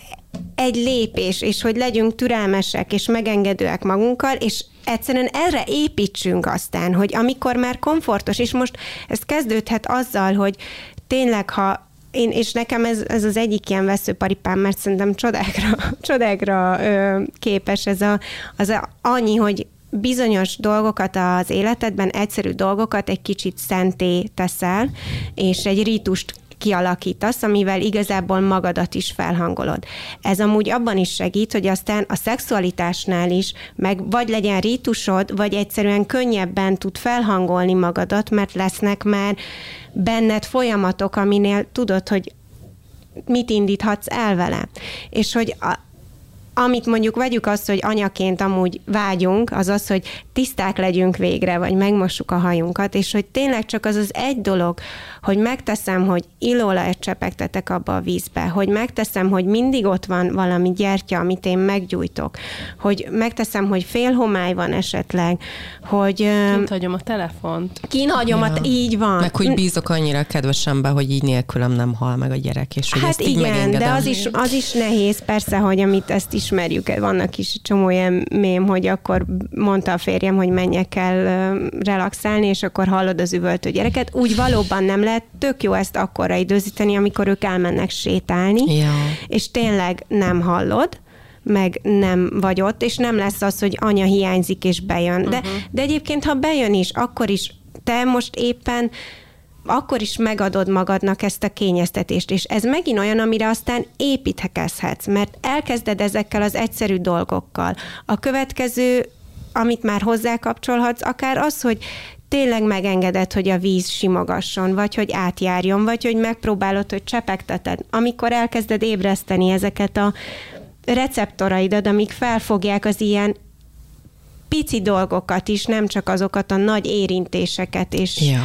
egy lépés, és hogy legyünk türelmesek és megengedőek magunkkal, és egyszerűen erre építsünk aztán, hogy amikor már komfortos, és most ez kezdődhet azzal, hogy tényleg, ha én, és nekem ez, ez az egyik ilyen veszőparipám, mert szerintem csodákra, csodákra ö, képes ez a, az a, annyi, hogy bizonyos dolgokat az életedben, egyszerű dolgokat egy kicsit szenté teszel, és egy rítust kialakítasz, amivel igazából magadat is felhangolod. Ez amúgy abban is segít, hogy aztán a szexualitásnál is, meg vagy legyen rítusod, vagy egyszerűen könnyebben tud felhangolni magadat, mert lesznek már benned folyamatok, aminél tudod, hogy mit indíthatsz el vele. És hogy a, amit mondjuk vegyük azt, hogy anyaként amúgy vágyunk, az az, hogy tiszták legyünk végre, vagy megmossuk a hajunkat, és hogy tényleg csak az az egy dolog, hogy megteszem, hogy illóolajat csepegtetek abba a vízbe, hogy megteszem, hogy mindig ott van valami gyertya, amit én meggyújtok, hogy megteszem, hogy fél homály van esetleg, hogy... Kint hagyom a telefont. Kint hagyom, ja. a, így van. Meg hogy bízok annyira a kedvesembe, hogy így nélkülem nem hal meg a gyerek, és hogy hát ezt igen, így megengedem. de az is, az is nehéz, persze, hogy amit ezt ismerjük, vannak is csomó ilyen mém, hogy akkor mondta a férjem, hogy menjek el relaxálni, és akkor hallod az üvöltő gyereket. Úgy valóban nem lehet tök jó ezt akkorra időzíteni, amikor ők elmennek sétálni, ja. és tényleg nem hallod, meg nem vagy ott, és nem lesz az, hogy anya hiányzik és bejön. De, uh-huh. de egyébként, ha bejön is, akkor is te most éppen akkor is megadod magadnak ezt a kényeztetést, és ez megint olyan, amire aztán építkezhetsz, mert elkezded ezekkel az egyszerű dolgokkal. A következő amit már hozzákapcsolhatsz, akár az, hogy tényleg megengeded, hogy a víz simogasson, vagy hogy átjárjon, vagy hogy megpróbálod, hogy csepegteted. Amikor elkezded ébreszteni ezeket a receptoraidat, amik felfogják az ilyen pici dolgokat is, nem csak azokat a nagy érintéseket és ja.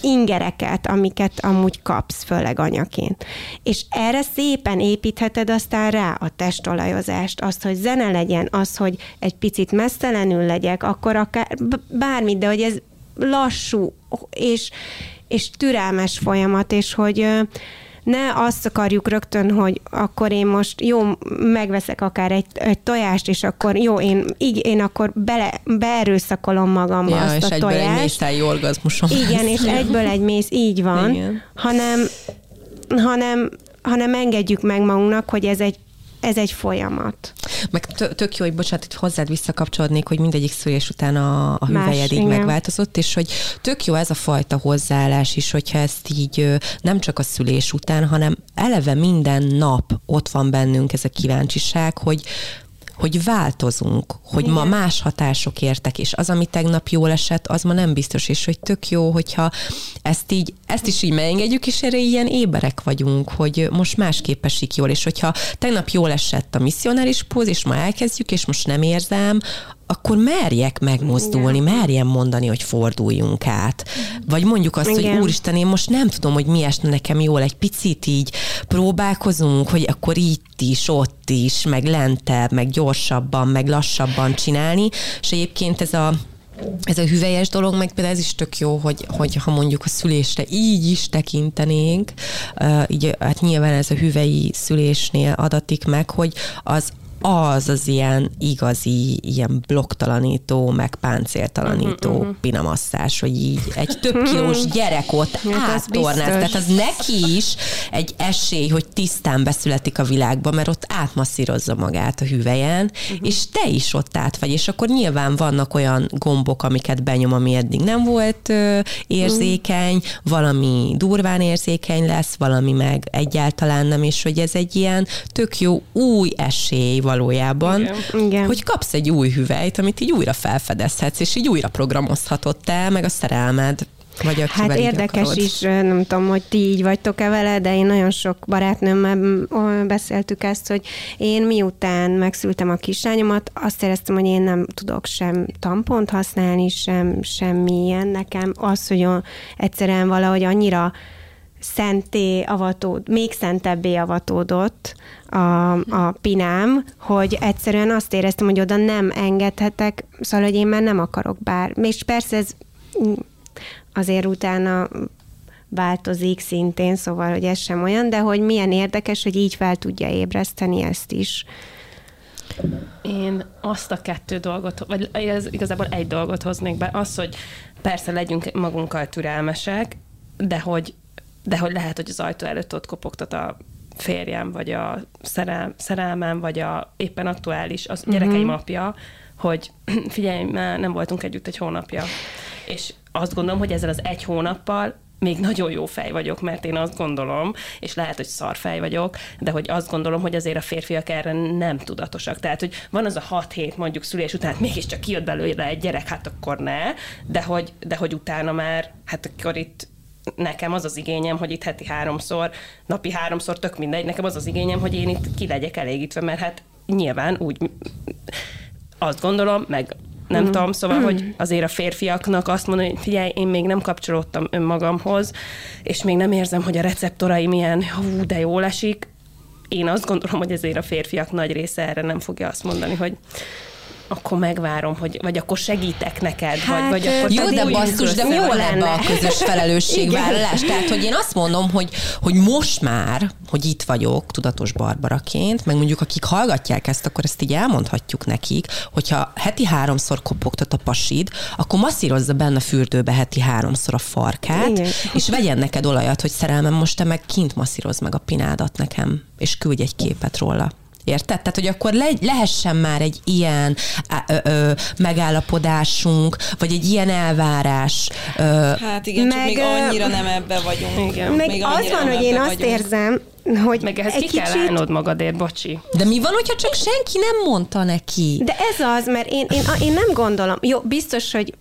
ingereket, amiket amúgy kapsz, főleg anyaként. És erre szépen építheted aztán rá a testolajozást, azt, hogy zene legyen, az, hogy egy picit messzelenül legyek, akkor akár bármit, de hogy ez lassú és, és türelmes folyamat, és hogy ne azt akarjuk rögtön, hogy akkor én most jó, megveszek akár egy, egy tojást, és akkor jó, én, így, én akkor bele, beerőszakolom magamba ja, azt és a tojást. egy orgazmusom. Igen, és egyből egy mész, így van, Igen. hanem hanem hanem engedjük meg magunknak, hogy ez egy ez egy folyamat. Meg tök jó, hogy bocsánat, itt hozzád visszakapcsolódnék, hogy mindegyik szülés után a, a hüvelyed így megváltozott, és hogy tök jó ez a fajta hozzáállás is, hogyha ezt így nem csak a szülés után, hanem eleve minden nap ott van bennünk ez a kíváncsiság, hogy hogy változunk, hogy Igen. ma más hatások értek, és az, ami tegnap jól esett, az ma nem biztos, és hogy tök jó, hogyha ezt így, ezt is így megengedjük, és erre ilyen éberek vagyunk, hogy most másképp esik jól, és hogyha tegnap jól esett a misszionáris póz, és ma elkezdjük, és most nem érzem, akkor merjek megmozdulni, Igen. merjem mondani, hogy forduljunk át. Vagy mondjuk azt, Igen. hogy úristen, én most nem tudom, hogy mi esne nekem jól, egy picit így próbálkozunk, hogy akkor itt is, ott is, meg lentebb, meg gyorsabban, meg lassabban csinálni, és egyébként ez a ez a hüvelyes dolog, meg például ez is tök jó, hogy, hogy ha mondjuk a szülésre így is tekintenénk, így, hát nyilván ez a hüvei szülésnél adatik meg, hogy az az az ilyen igazi, ilyen blokktalanító, meg páncéltalanító uh-huh, uh-huh. pinamasszás, hogy így egy több kilós gyerek ott hát áttornáz. Tehát az neki is egy esély, hogy tisztán beszületik a világba, mert ott átmasszírozza magát a hüvelyen, uh-huh. és te is ott át vagy, és akkor nyilván vannak olyan gombok, amiket benyom, ami eddig nem volt ö, érzékeny, uh-huh. valami durván érzékeny lesz, valami meg egyáltalán nem, és hogy ez egy ilyen tök jó új esély valójában, Igen. hogy kapsz egy új hüvelyt, amit így újra felfedezhetsz, és így újra programozhatod te, meg a szerelmed. Vagy hát érdekes akarod. is, nem tudom, hogy ti így vagytok-e vele, de én nagyon sok barátnőmmel beszéltük ezt, hogy én miután megszültem a kislányomat, azt éreztem, hogy én nem tudok sem tampont használni, sem semmilyen. Nekem az, hogy egyszerűen valahogy annyira szenté avatód, még szentebbé avatódott a, a pinám, hogy egyszerűen azt éreztem, hogy oda nem engedhetek, szóval, hogy én már nem akarok bár. És persze ez azért utána változik szintén, szóval, hogy ez sem olyan, de hogy milyen érdekes, hogy így fel tudja ébreszteni ezt is. Én azt a kettő dolgot, vagy ez igazából egy dolgot hoznék be, az, hogy persze legyünk magunkkal türelmesek, de hogy de hogy lehet, hogy az ajtó előtt ott kopogtat a férjem, vagy a szerel, szerelmem, vagy a éppen aktuális, az uh-huh. gyerekeim apja, hogy figyelj, már nem voltunk együtt egy hónapja. És azt gondolom, hogy ezzel az egy hónappal még nagyon jó fej vagyok, mert én azt gondolom, és lehet, hogy szarfej vagyok, de hogy azt gondolom, hogy azért a férfiak erre nem tudatosak. Tehát, hogy van az a hat hét mondjuk szülés után, hát mégiscsak kijött belőle egy gyerek, hát akkor ne, de hogy, de hogy utána már, hát akkor itt nekem az az igényem, hogy itt heti háromszor, napi háromszor, tök mindegy, nekem az az igényem, hogy én itt ki legyek elégítve, mert hát nyilván úgy azt gondolom, meg nem mm. tudom, szóval, mm. hogy azért a férfiaknak azt mondani, hogy figyelj, én még nem kapcsolódtam önmagamhoz, és még nem érzem, hogy a receptorai milyen, hú, de jól esik. Én azt gondolom, hogy ezért a férfiak nagy része erre nem fogja azt mondani, hogy akkor megvárom, hogy, vagy akkor segítek neked, hát, vagy, vagy akkor Jó, de basszus, de jó lenne a közös felelősségvállalás. Tehát, hogy én azt mondom, hogy, hogy most már, hogy itt vagyok, tudatos barbaraként, meg mondjuk akik hallgatják ezt, akkor ezt így elmondhatjuk nekik, hogyha heti háromszor kopogtat a pasid, akkor masszírozza benne a fürdőbe heti háromszor a farkát, Igen. és vegyen neked olajat, hogy szerelmem, most te meg kint masszírozd meg a pinádat nekem, és küldj egy képet róla. Érted? Tehát, hogy akkor le, lehessen már egy ilyen ö, ö, megállapodásunk, vagy egy ilyen elvárás. Ö, hát igen, meg, csak még annyira nem ebbe vagyunk. Igen. Meg még az van, hogy én azt vagyunk. érzem, hogy Meg ehhez ki kicsit... kell állnod magadért, bocsi. De mi van, hogyha csak senki nem mondta neki? De ez az, mert én, én, én nem gondolom. Jó, biztos, hogy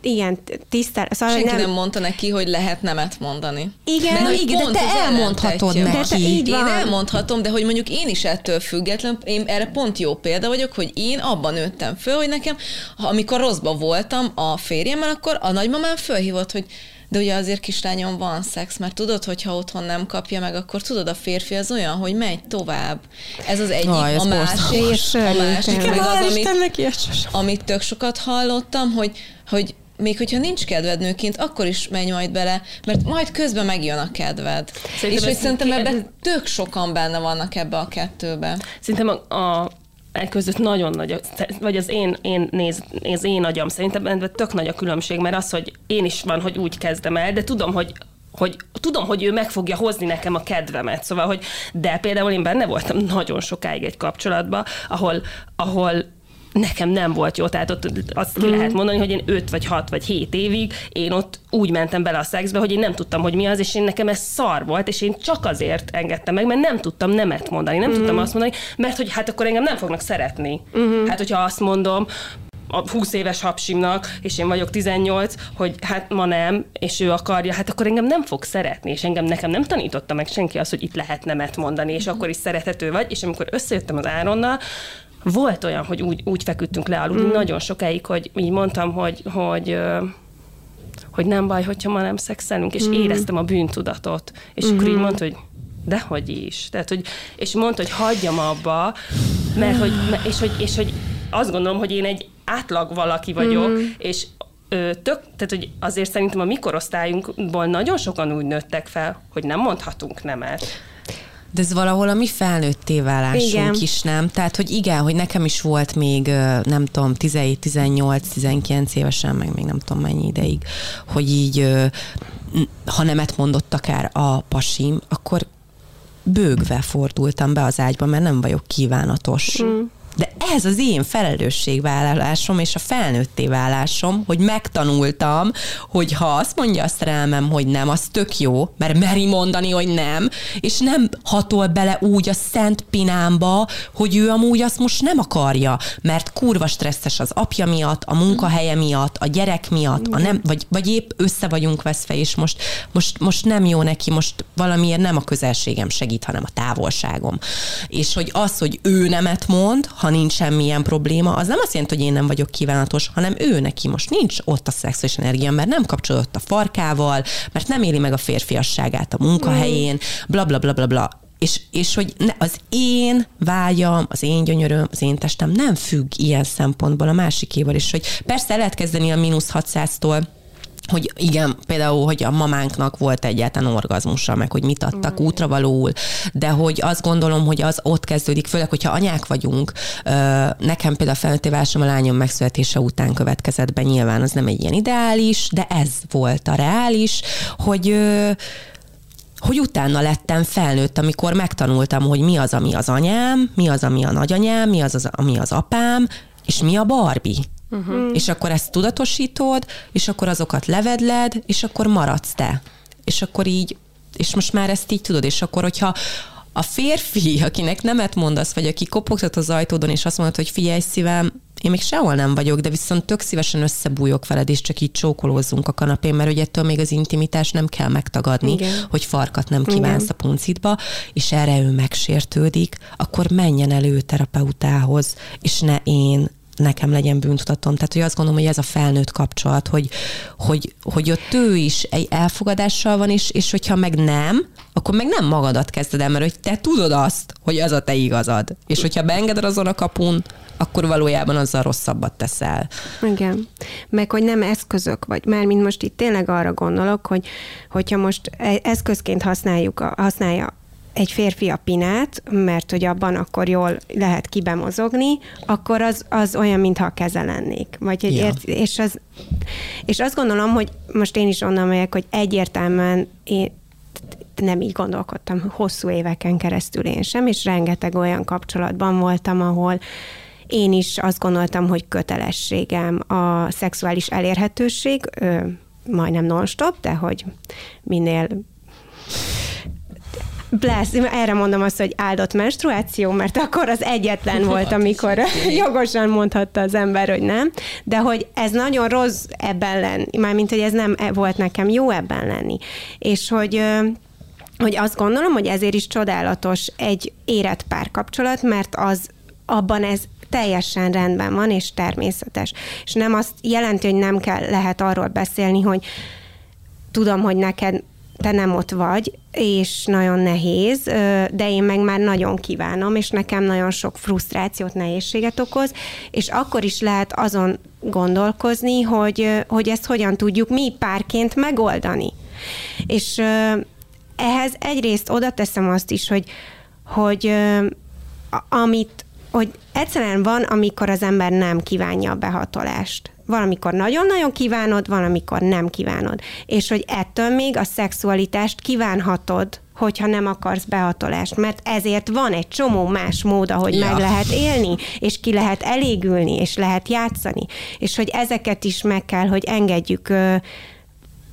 igen, tisztel. Szóval Senki nem... nem mondta neki, hogy lehet nemet mondani. Igen, Mert Na, igen de te elmondhatod neki. De te így van. Én elmondhatom, de hogy mondjuk én is ettől független, én erre pont jó példa vagyok, hogy én abban nőttem föl, hogy nekem, amikor rosszba voltam a férjemmel, akkor a nagymamám fölhívott, hogy de ugye azért kislányom van szex, mert tudod, hogy ha otthon nem kapja meg, akkor tudod, a férfi az olyan, hogy megy tovább. Ez az egyik. Aj, ez a másik, a másik meg az, amit, amit tök sokat hallottam, hogy, hogy még hogyha nincs kedved nőként, akkor is menj majd bele, mert majd közben megjön a kedved. Szerintem és hogy szerintem ebben tök sokan benne vannak ebbe a kettőbe. Szerintem a, a e között nagyon nagy, vagy az én, én néz, néz én agyam szerintem ebben tök nagy a különbség, mert az, hogy én is van, hogy úgy kezdem el, de tudom, hogy hogy tudom, hogy ő meg fogja hozni nekem a kedvemet. Szóval, hogy de például én benne voltam nagyon sokáig egy kapcsolatban, ahol, ahol nekem nem volt jó, tehát ott azt ki lehet mhm. mondani, hogy én 5 vagy 6 vagy 7 évig én ott úgy mentem bele a szexbe, hogy én nem tudtam, hogy mi az, és én nekem ez szar volt, és én csak azért engedtem meg, mert nem tudtam nemet mondani, nem mm. tudtam azt mondani, mert hogy hát akkor engem nem fognak szeretni. Mm-hmm. Hát, hogyha azt mondom, a 20 éves hapsimnak, és én vagyok 18, hogy hát ma nem, és ő akarja, hát akkor engem nem fog szeretni, és engem nekem nem tanította meg senki azt, hogy itt lehet nemet mondani, és mm. akkor is szerethető vagy, és amikor összejöttem az Áronnal, volt olyan, hogy úgy, úgy feküdtünk le aludni mm. nagyon sokáig, hogy így mondtam, hogy, hogy hogy nem baj, hogyha ma nem szexelünk, és mm. éreztem a bűntudatot. És mm-hmm. akkor így mondta, hogy dehogy is. Tehát, hogy, és mondta, hogy hagyjam abba, mert hogy, és hogy, és hogy azt gondolom, hogy én egy átlag valaki vagyok, mm. és ö, tök, tehát hogy azért szerintem a mi korosztályunkból nagyon sokan úgy nőttek fel, hogy nem mondhatunk nemet. De ez valahol a mi felnőtté válásunk igen. is, nem? Tehát, hogy igen, hogy nekem is volt még, nem tudom, 17, 18, 19 évesen, meg még nem tudom mennyi ideig, hogy így, ha nemet mondott akár a pasim, akkor bőgve fordultam be az ágyba, mert nem vagyok kívánatos. Mm. De ez az én felelősségvállalásom és a felnőtté válásom, hogy megtanultam, hogy ha azt mondja a szerelmem, hogy nem, az tök jó, mert meri mondani, hogy nem, és nem hatol bele úgy a szent pinámba, hogy ő amúgy azt most nem akarja, mert kurva stresszes az apja miatt, a munkahelye miatt, a gyerek miatt, a nem, vagy, vagy épp össze vagyunk veszve, és most, most, most nem jó neki, most valamiért nem a közelségem segít, hanem a távolságom. És hogy az, hogy ő nemet mond, ha nincs semmilyen probléma, az nem azt jelenti, hogy én nem vagyok kívánatos, hanem ő neki most nincs ott a szexuális energia, mert nem kapcsolódott a farkával, mert nem éli meg a férfiasságát a munkahelyén, bla bla bla bla bla. És, és hogy ne, az én vágyam, az én gyönyöröm, az én testem nem függ ilyen szempontból a másikéval, és hogy persze lehet kezdeni a mínusz 600-tól, hogy igen, például, hogy a mamánknak volt egyáltalán orgazmusa, meg hogy mit adtak mm. de hogy azt gondolom, hogy az ott kezdődik, főleg, hogyha anyák vagyunk, nekem például a felnőtté a lányom megszületése után következett be, nyilván az nem egy ilyen ideális, de ez volt a reális, hogy hogy utána lettem felnőtt, amikor megtanultam, hogy mi az, ami az anyám, mi az, ami a nagyanyám, mi az, az ami az apám, és mi a Barbie. Uh-huh. És akkor ezt tudatosítod, és akkor azokat levedled, és akkor maradsz te. És akkor így, és most már ezt így tudod, és akkor, hogyha a férfi, akinek nemet mondasz, vagy aki kopogtat az ajtódon, és azt mondod, hogy figyelj szívem, én még sehol nem vagyok, de viszont tök szívesen összebújok veled, és csak így csókolózzunk a kanapén, mert hogy ettől még az intimitás nem kell megtagadni, Igen. hogy farkat nem kívánsz Igen. a puncitba, és erre ő megsértődik, akkor menjen elő terapeutához, és ne én nekem legyen bűntudatom. Tehát, hogy azt gondolom, hogy ez a felnőtt kapcsolat, hogy, hogy, hogy ott ő is egy elfogadással van, és, és hogyha meg nem, akkor meg nem magadat kezded el, mert hogy te tudod azt, hogy az a te igazad. És hogyha beengeded azon a kapun, akkor valójában azzal rosszabbat teszel. Igen. Meg, hogy nem eszközök vagy. Mert mint most itt tényleg arra gondolok, hogy hogyha most e- eszközként használjuk, használja egy férfi a pinát, mert hogy abban akkor jól lehet kibemozogni, akkor az, az olyan, mintha a keze lennék. Vagy egy ja. ért, és, az, és azt gondolom, hogy most én is onnan megyek, hogy egyértelműen én nem így gondolkodtam hosszú éveken keresztül én sem, és rengeteg olyan kapcsolatban voltam, ahol én is azt gondoltam, hogy kötelességem a szexuális elérhetőség, majdnem non-stop, de hogy minél Bless, erre mondom azt, hogy áldott menstruáció, mert akkor az egyetlen volt, amikor jogosan mondhatta az ember, hogy nem, de hogy ez nagyon rossz ebben lenni, mármint, hogy ez nem volt nekem jó ebben lenni. És hogy hogy azt gondolom, hogy ezért is csodálatos egy érett párkapcsolat, mert az abban ez teljesen rendben van, és természetes. És nem azt jelenti, hogy nem kell, lehet arról beszélni, hogy tudom, hogy neked te nem ott vagy, és nagyon nehéz, de én meg már nagyon kívánom, és nekem nagyon sok frusztrációt, nehézséget okoz, és akkor is lehet azon gondolkozni, hogy, hogy ezt hogyan tudjuk mi párként megoldani. És ehhez egyrészt oda teszem azt is, hogy, hogy amit, hogy egyszerűen van, amikor az ember nem kívánja a behatolást. Valamikor nagyon-nagyon kívánod, valamikor nem kívánod. És hogy ettől még a szexualitást kívánhatod, hogyha nem akarsz behatolást, mert ezért van egy csomó más mód, ahogy ja. meg lehet élni, és ki lehet elégülni, és lehet játszani. És hogy ezeket is meg kell, hogy engedjük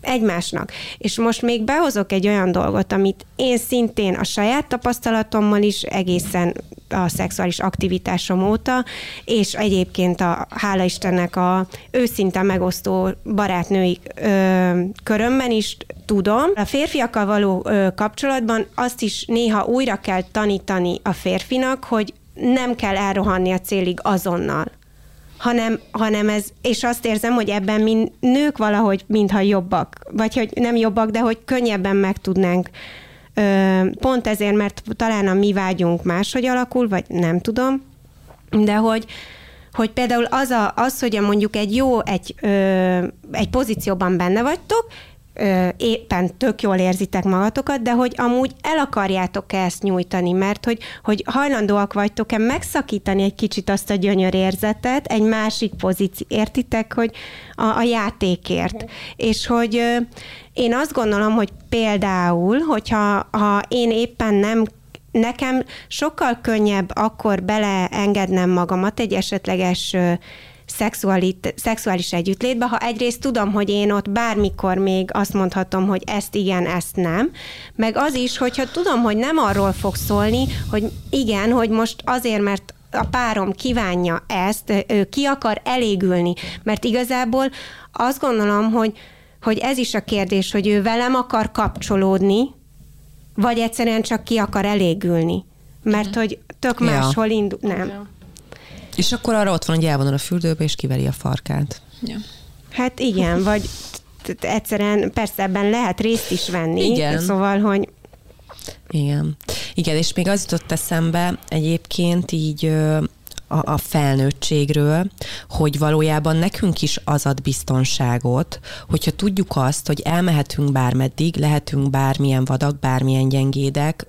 egymásnak. És most még behozok egy olyan dolgot, amit én szintén a saját tapasztalatommal is egészen a szexuális aktivitásom óta, és egyébként a hála Istennek a őszinte megosztó barátnői ö, körömben is tudom. A férfiakkal való ö, kapcsolatban azt is néha újra kell tanítani a férfinak, hogy nem kell elrohanni a célig azonnal hanem, hanem ez, és azt érzem, hogy ebben mi nők valahogy mintha jobbak, vagy hogy nem jobbak, de hogy könnyebben meg tudnánk. Pont ezért, mert talán a mi vágyunk máshogy alakul, vagy nem tudom, de hogy, hogy például az, a, az hogy mondjuk egy jó, egy, ö, egy pozícióban benne vagytok, éppen tök jól érzitek magatokat, de hogy amúgy el akarjátok ezt nyújtani, mert hogy, hogy hajlandóak vagytok-e megszakítani egy kicsit azt a gyönyörérzetet egy másik pozíció, értitek, hogy a, a játékért. És hogy én azt gondolom, hogy például, hogyha ha én éppen nem nekem sokkal könnyebb akkor beleengednem magamat egy esetleges szexuális együttlétbe, ha egyrészt tudom, hogy én ott bármikor még azt mondhatom, hogy ezt igen, ezt nem, meg az is, hogyha tudom, hogy nem arról fog szólni, hogy igen, hogy most azért, mert a párom kívánja ezt, ő ki akar elégülni, mert igazából azt gondolom, hogy, hogy ez is a kérdés, hogy ő velem akar kapcsolódni, vagy egyszerűen csak ki akar elégülni. Mert hogy tök máshol ja. indul. Nem. Ja. És akkor arra ott van, hogy elvonul a fürdőbe, és kiveri a farkát. Ja. Hát igen, vagy egyszerűen persze ebben lehet részt is venni. Igen. Szóval, hogy igen. Igen, és még az jutott eszembe egyébként így a, a felnőttségről, hogy valójában nekünk is az ad biztonságot, hogyha tudjuk azt, hogy elmehetünk bármeddig, lehetünk bármilyen vadak, bármilyen gyengédek,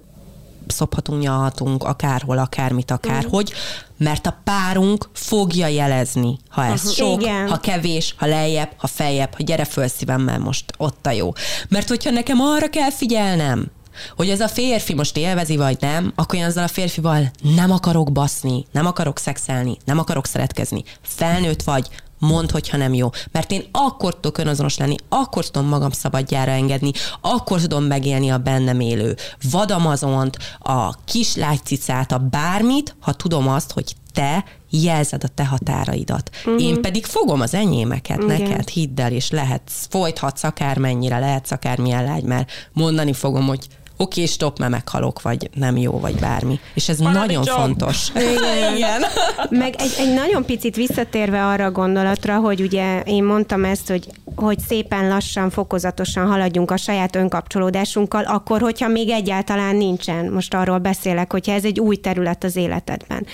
szophatunk, nyalhatunk, akárhol, akármit, akárhogy, mert a párunk fogja jelezni, ha ez uh-huh. sok, Igen. ha kevés, ha lejjebb, ha feljebb, ha gyere föl szívemmel most ott a jó. Mert hogyha nekem arra kell figyelnem, hogy ez a férfi most élvezi, vagy nem, akkor én azzal a férfival nem akarok baszni, nem akarok szexelni, nem akarok szeretkezni. Felnőtt vagy, mondd, hogyha nem jó. Mert én akkor tudok önazonos lenni, akkor tudom magam szabadjára engedni, akkor tudom megélni a bennem élő vadamazont, a kis lágycicát, a bármit, ha tudom azt, hogy te jelzed a te határaidat. Uh-huh. Én pedig fogom az enyémeket Igen. neked, hidd el, és lehet, folythatsz akármennyire, lehetsz akármilyen lágy, mert mondani fogom, hogy oké, okay, stop, mert meghalok, vagy nem jó, vagy bármi. És ez Valami nagyon jobb. fontos. Igen. Igen. Meg egy, egy nagyon picit visszatérve arra a gondolatra, hogy ugye én mondtam ezt, hogy, hogy szépen lassan, fokozatosan haladjunk a saját önkapcsolódásunkkal, akkor, hogyha még egyáltalán nincsen. Most arról beszélek, hogyha ez egy új terület az életedben.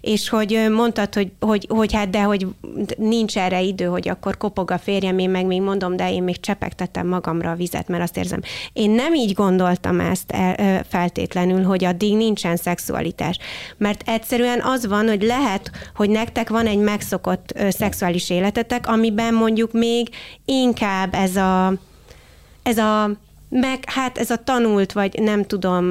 És hogy mondtad, hogy, hogy, hogy hát de, hogy nincs erre idő, hogy akkor kopog a férjem, én meg még mondom, de én még csepegtetem magamra a vizet, mert azt érzem. Én nem így gondoltam ezt el, feltétlenül, hogy addig nincsen szexualitás. Mert egyszerűen az van, hogy lehet, hogy nektek van egy megszokott szexuális életetek, amiben mondjuk még inkább ez a, ez a meg, hát ez a tanult, vagy nem tudom,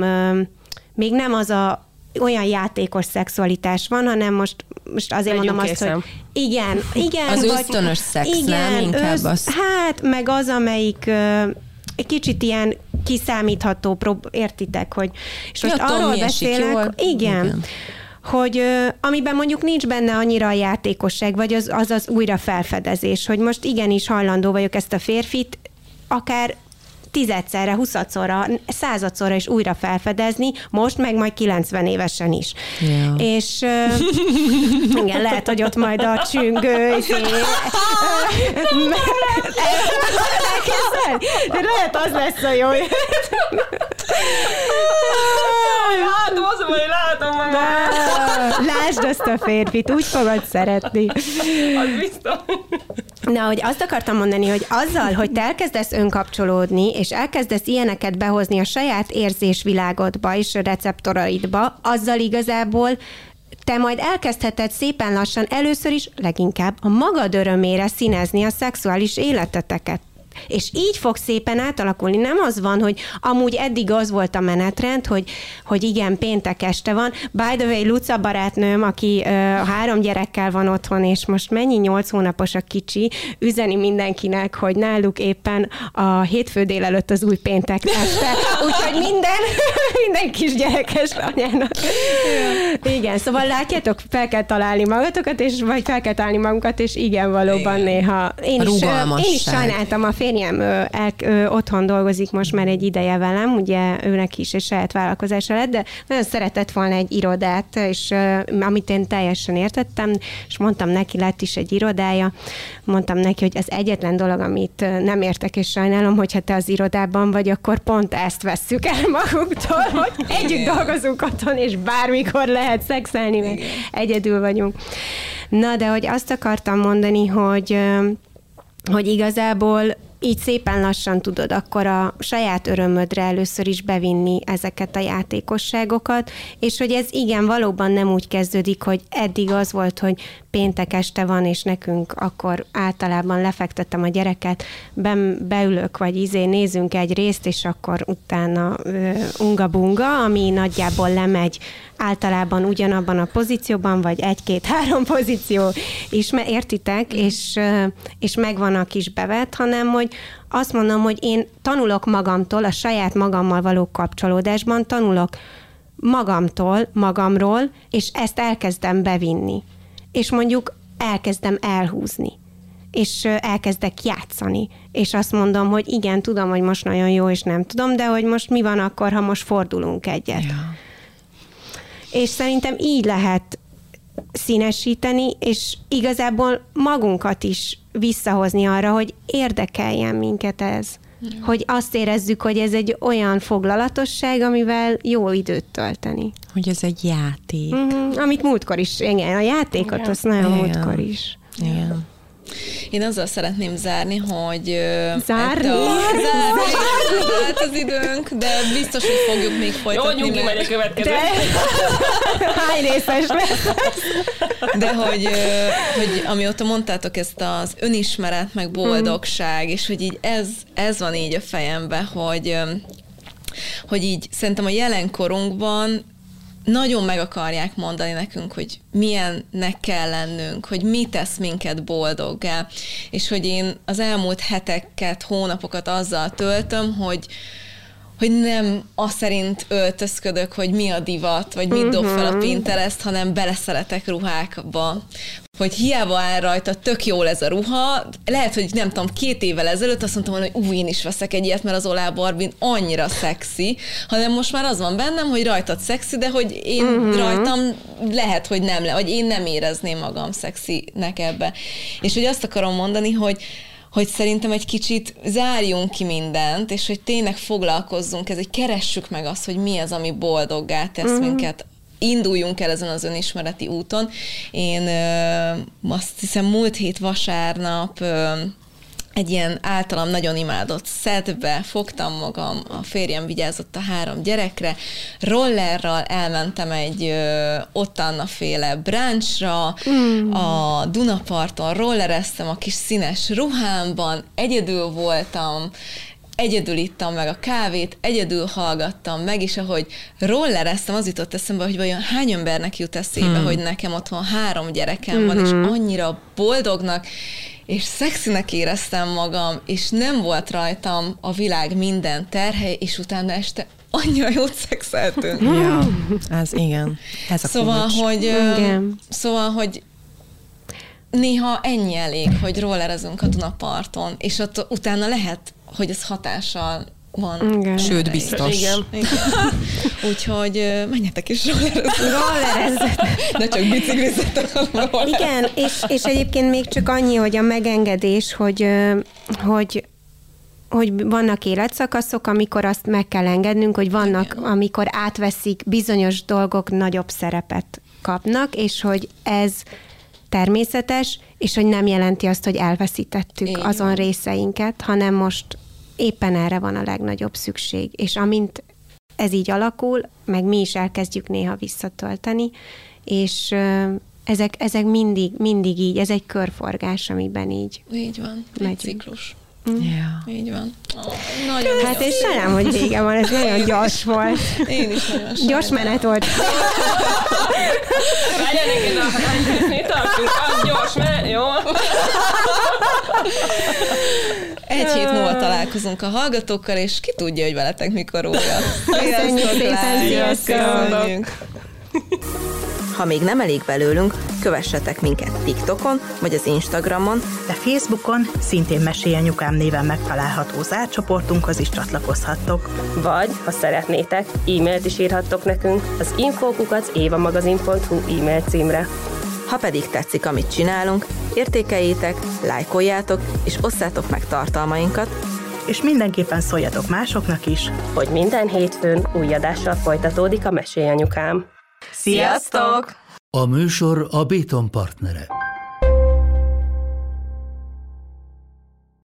még nem az a olyan játékos szexualitás van, hanem most, most azért Legyünk mondom azt, készen. hogy igen, igen. Az vagy, ösztönös szex, igen, nem? Inkább össz, az. Hát, meg az, amelyik egy kicsit ilyen kiszámítható, prób- értitek, hogy... És most Ja, tudom, arról beszélek, jól. igen, Igen. hogy ö, amiben mondjuk nincs benne annyira a játékosság, vagy az, az az újra felfedezés, hogy most igenis hajlandó vagyok ezt a férfit akár tizedszerre, huszadszorra, századszorra is újra felfedezni, most meg majd 90 évesen is. Ja. És uh, igen, lehet, hogy ott majd a csüngő? De lehet az lesz a jó. Látom, az baj, látom magam. Lásd azt a férfit, úgy fogod szeretni. Az biztos. Na, hogy azt akartam mondani, hogy azzal, hogy te elkezdesz önkapcsolódni, és elkezdesz ilyeneket behozni a saját érzésvilágodba és a receptoraidba, azzal igazából te majd elkezdheted szépen lassan először is leginkább a magad örömére színezni a szexuális életeteket. És így fog szépen átalakulni. Nem az van, hogy amúgy eddig az volt a menetrend, hogy, hogy igen, péntek este van. By the way, Luca barátnőm, aki ö, három gyerekkel van otthon, és most mennyi nyolc hónapos a kicsi, üzeni mindenkinek, hogy náluk éppen a hétfő délelőtt az új péntek este. Úgyhogy minden, minden kis gyerekes anyának. Igen, szóval látjátok, fel kell találni magatokat, és vagy fel kell találni magunkat, és igen, valóban néha. Én is, én is sajnáltam, a férjem ö, el, ö, otthon dolgozik most már egy ideje velem, ugye őnek is egy saját vállalkozása lett, de nagyon szeretett volna egy irodát, és ö, amit én teljesen értettem, és mondtam neki, lett is egy irodája, mondtam neki, hogy az egyetlen dolog, amit nem értek és sajnálom, hogyha te az irodában vagy, akkor pont ezt vesszük el magunktól, hogy együtt dolgozunk otthon, és bármikor lehet szexelni, meg egyedül vagyunk. Na, de hogy azt akartam mondani, hogy hogy igazából így szépen lassan tudod akkor a saját örömödre először is bevinni ezeket a játékosságokat, és hogy ez igen, valóban nem úgy kezdődik, hogy eddig az volt, hogy péntek este van, és nekünk akkor általában lefektettem a gyereket, be, beülök, vagy izé nézünk egy részt, és akkor utána ö, unga-bunga, ami nagyjából lemegy általában ugyanabban a pozícióban, vagy egy-két-három pozíció is, me- értitek, és, és megvan a kis bevet, hanem hogy azt mondom, hogy én tanulok magamtól, a saját magammal való kapcsolódásban tanulok magamtól, magamról, és ezt elkezdem bevinni. És mondjuk elkezdem elhúzni és elkezdek játszani, és azt mondom, hogy igen, tudom, hogy most nagyon jó, és nem tudom, de hogy most mi van akkor, ha most fordulunk egyet. Ja. És szerintem így lehet színesíteni, és igazából magunkat is visszahozni arra, hogy érdekeljen minket ez. Hogy azt érezzük, hogy ez egy olyan foglalatosság, amivel jó időt tölteni. Hogy ez egy játék. Mm, amit múltkor is, igen, a játékot, Igen. azt nagyon Igen. múltkor is. Igen. Én azzal szeretném zárni, hogy... Zárni? ettől- Zárni! Zárt az időnk, de biztos, hogy fogjuk még Jó, folytatni. nyugi mert- majd a következő. De hány részes lesz? De hogy, hogy amióta mondtátok ezt az önismeret, meg boldogság, és hogy így ez, ez van így a fejembe, hogy, hogy így szerintem a jelenkorunkban nagyon meg akarják mondani nekünk, hogy milyennek kell lennünk, hogy mi tesz minket boldoggá, és hogy én az elmúlt heteket, hónapokat azzal töltöm, hogy, hogy nem azt szerint öltözködök, hogy mi a divat, vagy mit dob fel a Pinterest, hanem beleszeletek ruhákba. Hogy hiába áll rajta, tök jól ez a ruha. Lehet, hogy nem tudom, két évvel ezelőtt azt mondtam volna, hogy ú, én is veszek egy ilyet, mert az Olá Barbin annyira szexi, hanem most már az van bennem, hogy rajtad szexi, de hogy én uh-huh. rajtam lehet, hogy nem le, vagy én nem érezném magam szexinek ebbe. És hogy azt akarom mondani, hogy hogy szerintem egy kicsit zárjunk ki mindent, és hogy tényleg foglalkozzunk ez, hogy keressük meg azt, hogy mi az, ami boldoggá tesz uh-huh. minket, induljunk el ezen az önismereti úton. Én ö, azt hiszem múlt hét vasárnap ö, egy ilyen általam nagyon imádott szedbe fogtam magam, a férjem vigyázott a három gyerekre, rollerral elmentem egy ö, ottanna féle bráncsra, mm. a Dunaparton rollereztem a kis színes ruhámban, egyedül voltam, egyedül ittam meg a kávét, egyedül hallgattam meg, és ahogy rollereztem, az jutott eszembe, hogy vajon hány embernek jut eszébe, hmm. hogy nekem otthon három gyerekem van, és annyira boldognak, és szexinek éreztem magam, és nem volt rajtam a világ minden terhe, és utána este annyira jót szexeltünk. Ja, ez igen. Ez a Szóval, kulcs. hogy, Igen. szóval, hogy néha ennyi elég, hogy rollerezünk a Dunaparton, és ott utána lehet, hogy ez hatással van. Igen. Sőt, biztos. Igen. Igen. Úgyhogy menjetek is. Rollerezzetek. De csak biciklizzetek roller. Igen, és, és egyébként még csak annyi, hogy a megengedés, hogy, hogy hogy vannak életszakaszok, amikor azt meg kell engednünk, hogy vannak, Igen. amikor átveszik, bizonyos dolgok nagyobb szerepet kapnak, és hogy ez természetes, és hogy nem jelenti azt, hogy elveszítettük Így azon részeinket, hanem most éppen erre van a legnagyobb szükség. És amint ez így alakul, meg mi is elkezdjük néha visszatölteni, és ezek, ezek mindig, mindig így, ez egy körforgás, amiben így. Így van, egy Megyünk. ciklus. Ja. Így van. Oh, nagyon Hát és sajnálom, hogy vége van, ez nagyon gyors volt. Én is nagyon Gyors menet volt. Várjál neked a mi tartunk, az gyors, mert jó. Egy hét múlva találkozunk a hallgatókkal, és ki tudja, hogy veletek mikor újra. Köszönjük szépen, sziasztok! Ha még nem elég belőlünk, kövessetek minket TikTokon vagy az Instagramon, De Facebookon szintén Mesélyanyukám néven megtalálható zárt csoportunkhoz is csatlakozhattok. Vagy, ha szeretnétek, e-mailt is írhattok nekünk az infókukat évamagazin.hu e-mail címre. Ha pedig tetszik, amit csinálunk, értékeljétek, lájkoljátok és osszátok meg tartalmainkat, És mindenképpen szóljatok másoknak is. Hogy minden hétfőn új adással folytatódik a Mesélyanyukám. Sziasztok! A műsor a Béton partnere.